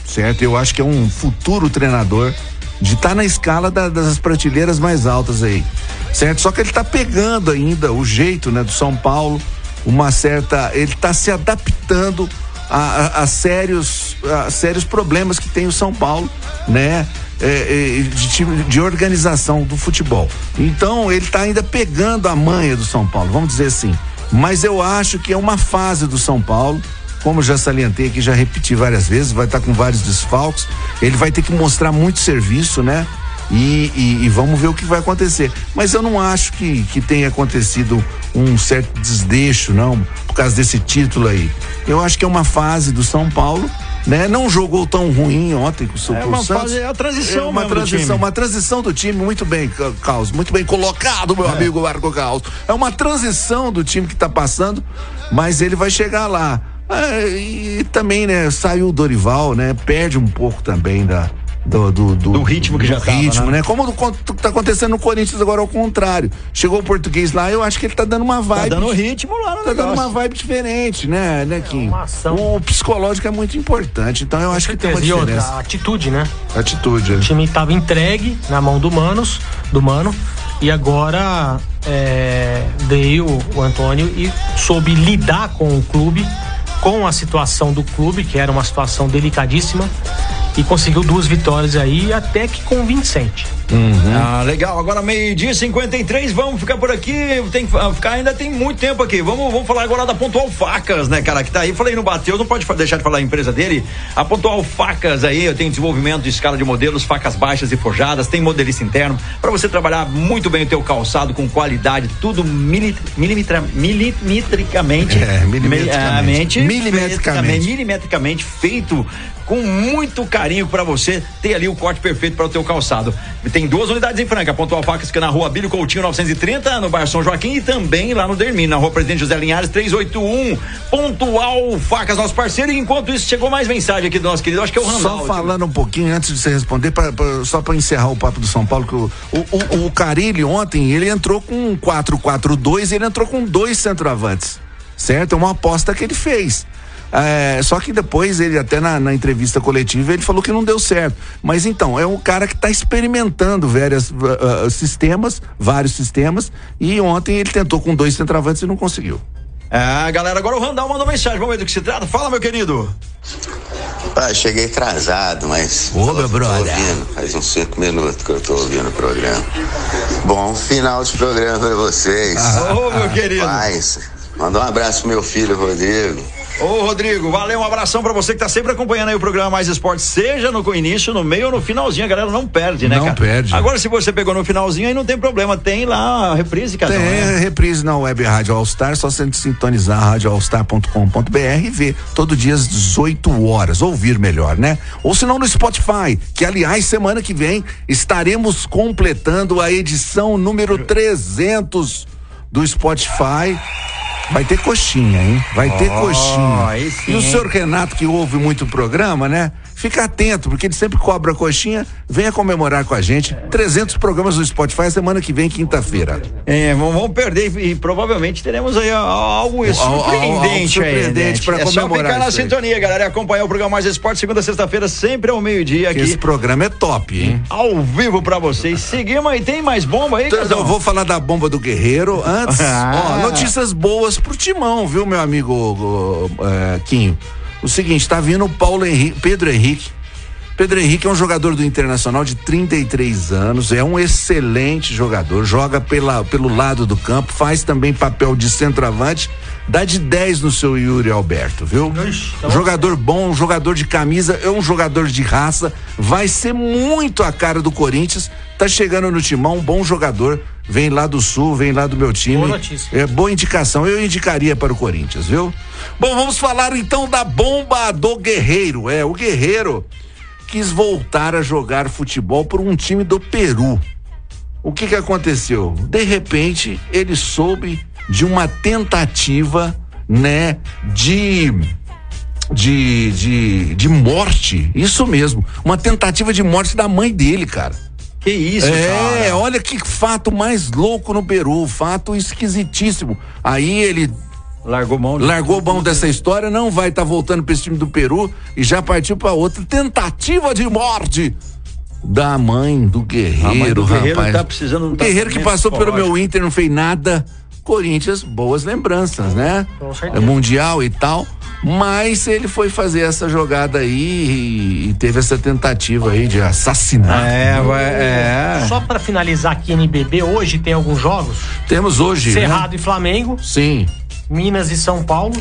certo? Eu acho que é um futuro treinador de estar tá na escala da, das prateleiras mais altas aí, certo? Só que ele está pegando ainda o jeito, né, do São Paulo, uma certa, ele está se adaptando a, a, a, sérios, sérios problemas que tem o São Paulo, né? É, é, de, de organização do futebol. Então ele está ainda pegando a manha do São Paulo, vamos dizer assim. Mas eu acho que é uma fase do São Paulo como já salientei aqui, já repeti várias vezes, vai estar com vários desfalques, ele vai ter que mostrar muito serviço, né? E, e, e, vamos ver o que vai acontecer. Mas eu não acho que, que tenha acontecido um certo desdeixo, não, por causa desse título aí. Eu acho que é uma fase do São Paulo. Né? Não jogou tão ruim ontem com o seu é uma Santos. Fase, é a transição, é uma transição, uma transição do time muito bem, Caos, muito bem colocado, meu é. amigo Marco Caos. É uma transição do time que está passando, mas ele vai chegar lá. É, e também, né, saiu o Dorival, né? Perde um pouco também da, do, do, do, do, ritmo que do já ritmo, tava, né? né? Como tá acontecendo no Corinthians agora ao contrário. Chegou o português lá, eu acho que ele tá dando uma tá vibe. Tá dando ritmo lá no Tá negócio. dando uma vibe diferente, né, né, Kim? É o psicológico é muito importante, então eu acho que tem uma diferença. E outra, a atitude, né? Atitude. O é. time tava entregue na mão do Manos, do Mano, e agora é, veio o Antônio e soube lidar com o clube com a situação do clube, que era uma situação delicadíssima, e conseguiu duas vitórias aí, até que convincente. Uhum. Ah, legal. Agora meio-dia 53, vamos ficar por aqui. Tem que ficar, ainda tem muito tempo aqui. Vamos, vamos falar agora da Pontual Facas, né, cara? Que tá aí. Falei no bateu, não pode deixar de falar a empresa dele. A Pontual Facas aí, eu tenho desenvolvimento de escala de modelos, facas baixas e forjadas, tem modelista interno para você trabalhar muito bem o teu calçado com qualidade, tudo milimetra, milimetricamente, é, milimetricamente, milimetricamente, milimetricamente feito com muito carinho para você ter ali o corte perfeito para o teu calçado. Tem duas unidades em Franca, Pontual Facas, que é na rua Bílio Coutinho 930, no bairro São Joaquim e também lá no Dermin, na rua Presidente José Linhares 381. Pontual Facas, nosso parceiro. E enquanto isso, chegou mais mensagem aqui do nosso querido, acho que é o Randall. Só falando um pouquinho antes de você responder, pra, pra, só para encerrar o papo do São Paulo, que o, o, o, o Carilli ontem, ele entrou com um 4-4-2, ele entrou com dois centroavantes, certo? É uma aposta que ele fez. É, só que depois ele até na, na, entrevista coletiva ele falou que não deu certo. Mas então, é um cara que está experimentando vários uh, uh, sistemas, vários sistemas, e ontem ele tentou com dois centroavantes e não conseguiu. É, galera, agora o Randall mandou mensagem, vamos ver do que se trata. Fala, meu querido. Ah, cheguei atrasado, mas. Ô, meu brother. Ouvindo, faz uns cinco minutos que eu tô ouvindo o programa. Bom final de programa pra vocês. Ah, ô, meu querido. Paz. Manda um abraço pro meu filho, Rodrigo. Ô, Rodrigo, valeu, um abração pra você que tá sempre acompanhando aí o programa Mais Esporte, seja no início, no meio ou no finalzinho, a galera não perde, né, não cara? perde. Agora, se você pegou no finalzinho, aí não tem problema, tem lá a reprise, cara. Tem né? reprise na Web Rádio All Star, só você sintonizar radioallstar.com.br e ver todo dia às 18 horas, ouvir melhor, né? Ou se não no Spotify, que aliás, semana que vem estaremos completando a edição número 300 do Spotify. Vai ter coxinha, hein? Vai oh, ter coxinha. e o senhor Renato, que ouve muito o programa, né? Fica atento, porque ele sempre cobra coxinha. Venha comemorar com a gente. 300 programas no Spotify semana que vem, quinta-feira. É, vamos perder e provavelmente teremos aí algo surpreendente, surpreendente para comemorar. É só ficar na sintonia, galera, e acompanhar o programa Mais Esporte segunda sexta-feira, sempre ao meio-dia aqui. Esse programa é top, hein? Ao vivo para vocês. Seguimos aí, tem mais bomba aí, então, Eu vou falar da bomba do Guerreiro antes. Ah. Ó, notícias boas pro Timão, viu, meu amigo uh, Quinho? O seguinte, tá vindo o Paulo Henrique, Pedro Henrique. Pedro Henrique é um jogador do Internacional de 33 anos, é um excelente jogador, joga pela, pelo lado do campo, faz também papel de centroavante, dá de 10 no seu Yuri Alberto, viu? Tá jogador bom, jogador de camisa, é um jogador de raça, vai ser muito a cara do Corinthians, tá chegando no timão, um bom jogador, vem lá do sul, vem lá do meu time. Boa notícia. É boa indicação, eu indicaria para o Corinthians, viu? Bom, vamos falar então da bomba do Guerreiro. É, o Guerreiro quis voltar a jogar futebol por um time do Peru. O que que aconteceu? De repente, ele soube de uma tentativa, né, de de, de, de morte. Isso mesmo. Uma tentativa de morte da mãe dele, cara. Que isso, é, cara. olha que fato mais louco no Peru, fato esquisitíssimo. Aí ele Largou mão. de- largou mão dessa história, não vai estar voltando para esse time do Peru e já partiu para outra tentativa de morte da mãe do Guerreiro, A mãe do Guerreiro rapaz. tá precisando um Guerreiro que passou pelo meu. Inter não fez nada. Corinthians, boas lembranças, né? Com certeza. É Mundial e tal. Mas ele foi fazer essa jogada aí e, teve essa tentativa aí de assassinar. É, vai, é. Só pra finalizar aqui, NBB, hoje tem alguns jogos. Temos hoje. né? Cerrado e Flamengo, Sim. Minas e São Paulo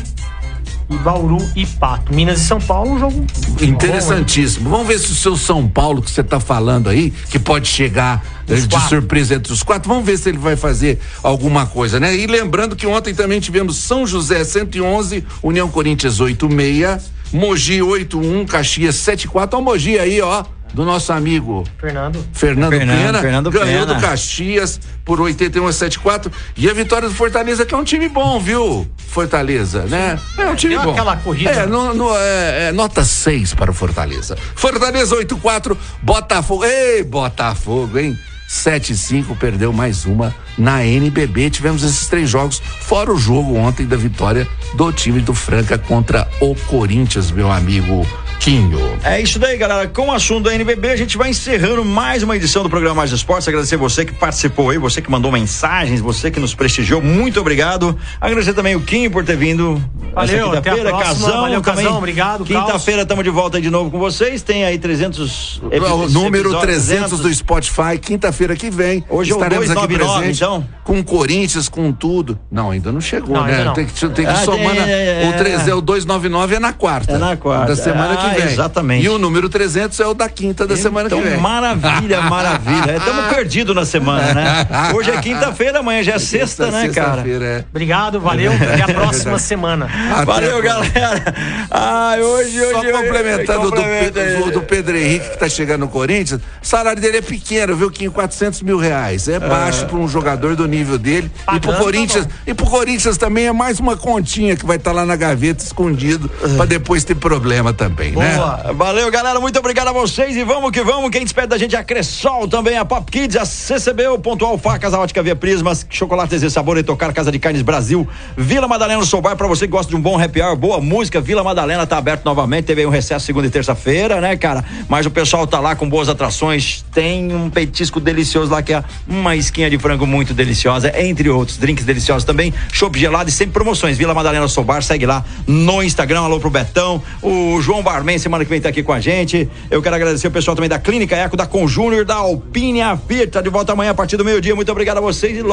Bauru e Pato. Minas e São Paulo, um jogo Interessantíssimo. Vamos ver se o seu São Paulo que você está falando aí, que pode chegar eh, de quatro. surpresa entre os quatro, vamos ver se ele vai fazer alguma coisa, né? E lembrando que ontem também tivemos São José 111, União Corinthians 86, Mogi 81, Caxias 74. Ó, Mogi aí, ó, do nosso amigo Fernando. Fernando, Fernando, Pena, Fernando ganhou Pena. do Caxias por 81 a 74 e a vitória do Fortaleza que é um time bom, viu? Fortaleza, né? É um time Deu bom. aquela corrida. É, no- no- é, é nota 6 para o Fortaleza. Fortaleza 84, Botafogo. Ei, Botafogo, hein? 7-5, perdeu mais uma na NBB. Tivemos esses três jogos, fora o jogo ontem da vitória do time do Franca contra o Corinthians, meu amigo É isso daí, galera. Com o assunto da NBB, a gente vai encerrando mais uma edição do programa Mais Esportes. Agradecer você que participou aí, você que mandou mensagens, você que nos prestigiou. Muito obrigado. Agradecer também o Kim por ter vindo. Valeu, até a quinta-feira. próxima. Casão, Valeu, também. Casão, obrigado, Quinta-feira estamos de volta aí de novo com vocês. Tem aí 300 O número episódios, 300 do Spotify, quinta-feira que vem. Hoje é o estaremos aqui 299, presente então? com o Corinthians, com tudo. Não, ainda não chegou, Não, né? ainda não. Tem que, tem que Ah, somar. é, é, o, 3, é, o 299 é na quarta. É na quarta. Da semana Ah, que vem. exatamente. E o número 300 é o da quinta da semana então, que vem. maravilha, maravilha. Estamos perdidos na semana, né? Hoje é quinta-feira, amanhã já é sexta, né, cara? Sexta-feira, é. Obrigado, valeu. Até a próxima semana. Até Valeu, galera. Ai, hoje, hoje. Só hoje- complementando do, complementa aí. do, do Pedro Henrique que tá chegando no Corinthians, o salário dele é pequeno, viu? Que 400 mil reais. É baixo para um jogador do nível dele. e pro Pagando, Corinthians, tá e pro Corinthians também é mais uma continha que vai estar lá na gaveta escondido para depois ter problema também, né? Boa. Valeu, galera. Muito obrigado a vocês e vamos que vamos. Quem despede da gente é a Cressol, também a Pop Kids, a CCB, o Pontual Facas, a Ótica Via Prismas, Chocolates e Sabor e Tocar, Casa de Carnes Brasil, Vila Madalena Sobar, pra você que gosta de um bom happy hour, boa música, Vila Madalena tá aberto novamente, teve aí um recesso segunda e terça-feira, né, cara? Mas o pessoal tá lá com boas atrações, tem um petisco delicioso lá que é uma esquinha de frango muito deliciosa, entre outros, drinks deliciosos também, chopp gelado e sempre promoções, Vila Madalena Sobar, segue lá no Instagram, alô pro Betão, o João Barman semana que vem tá aqui com a gente, eu quero agradecer o pessoal também da Clínica Eco, da Conjúnior, da Alpine, a tá de volta amanhã a partir do meio-dia, muito obrigado a vocês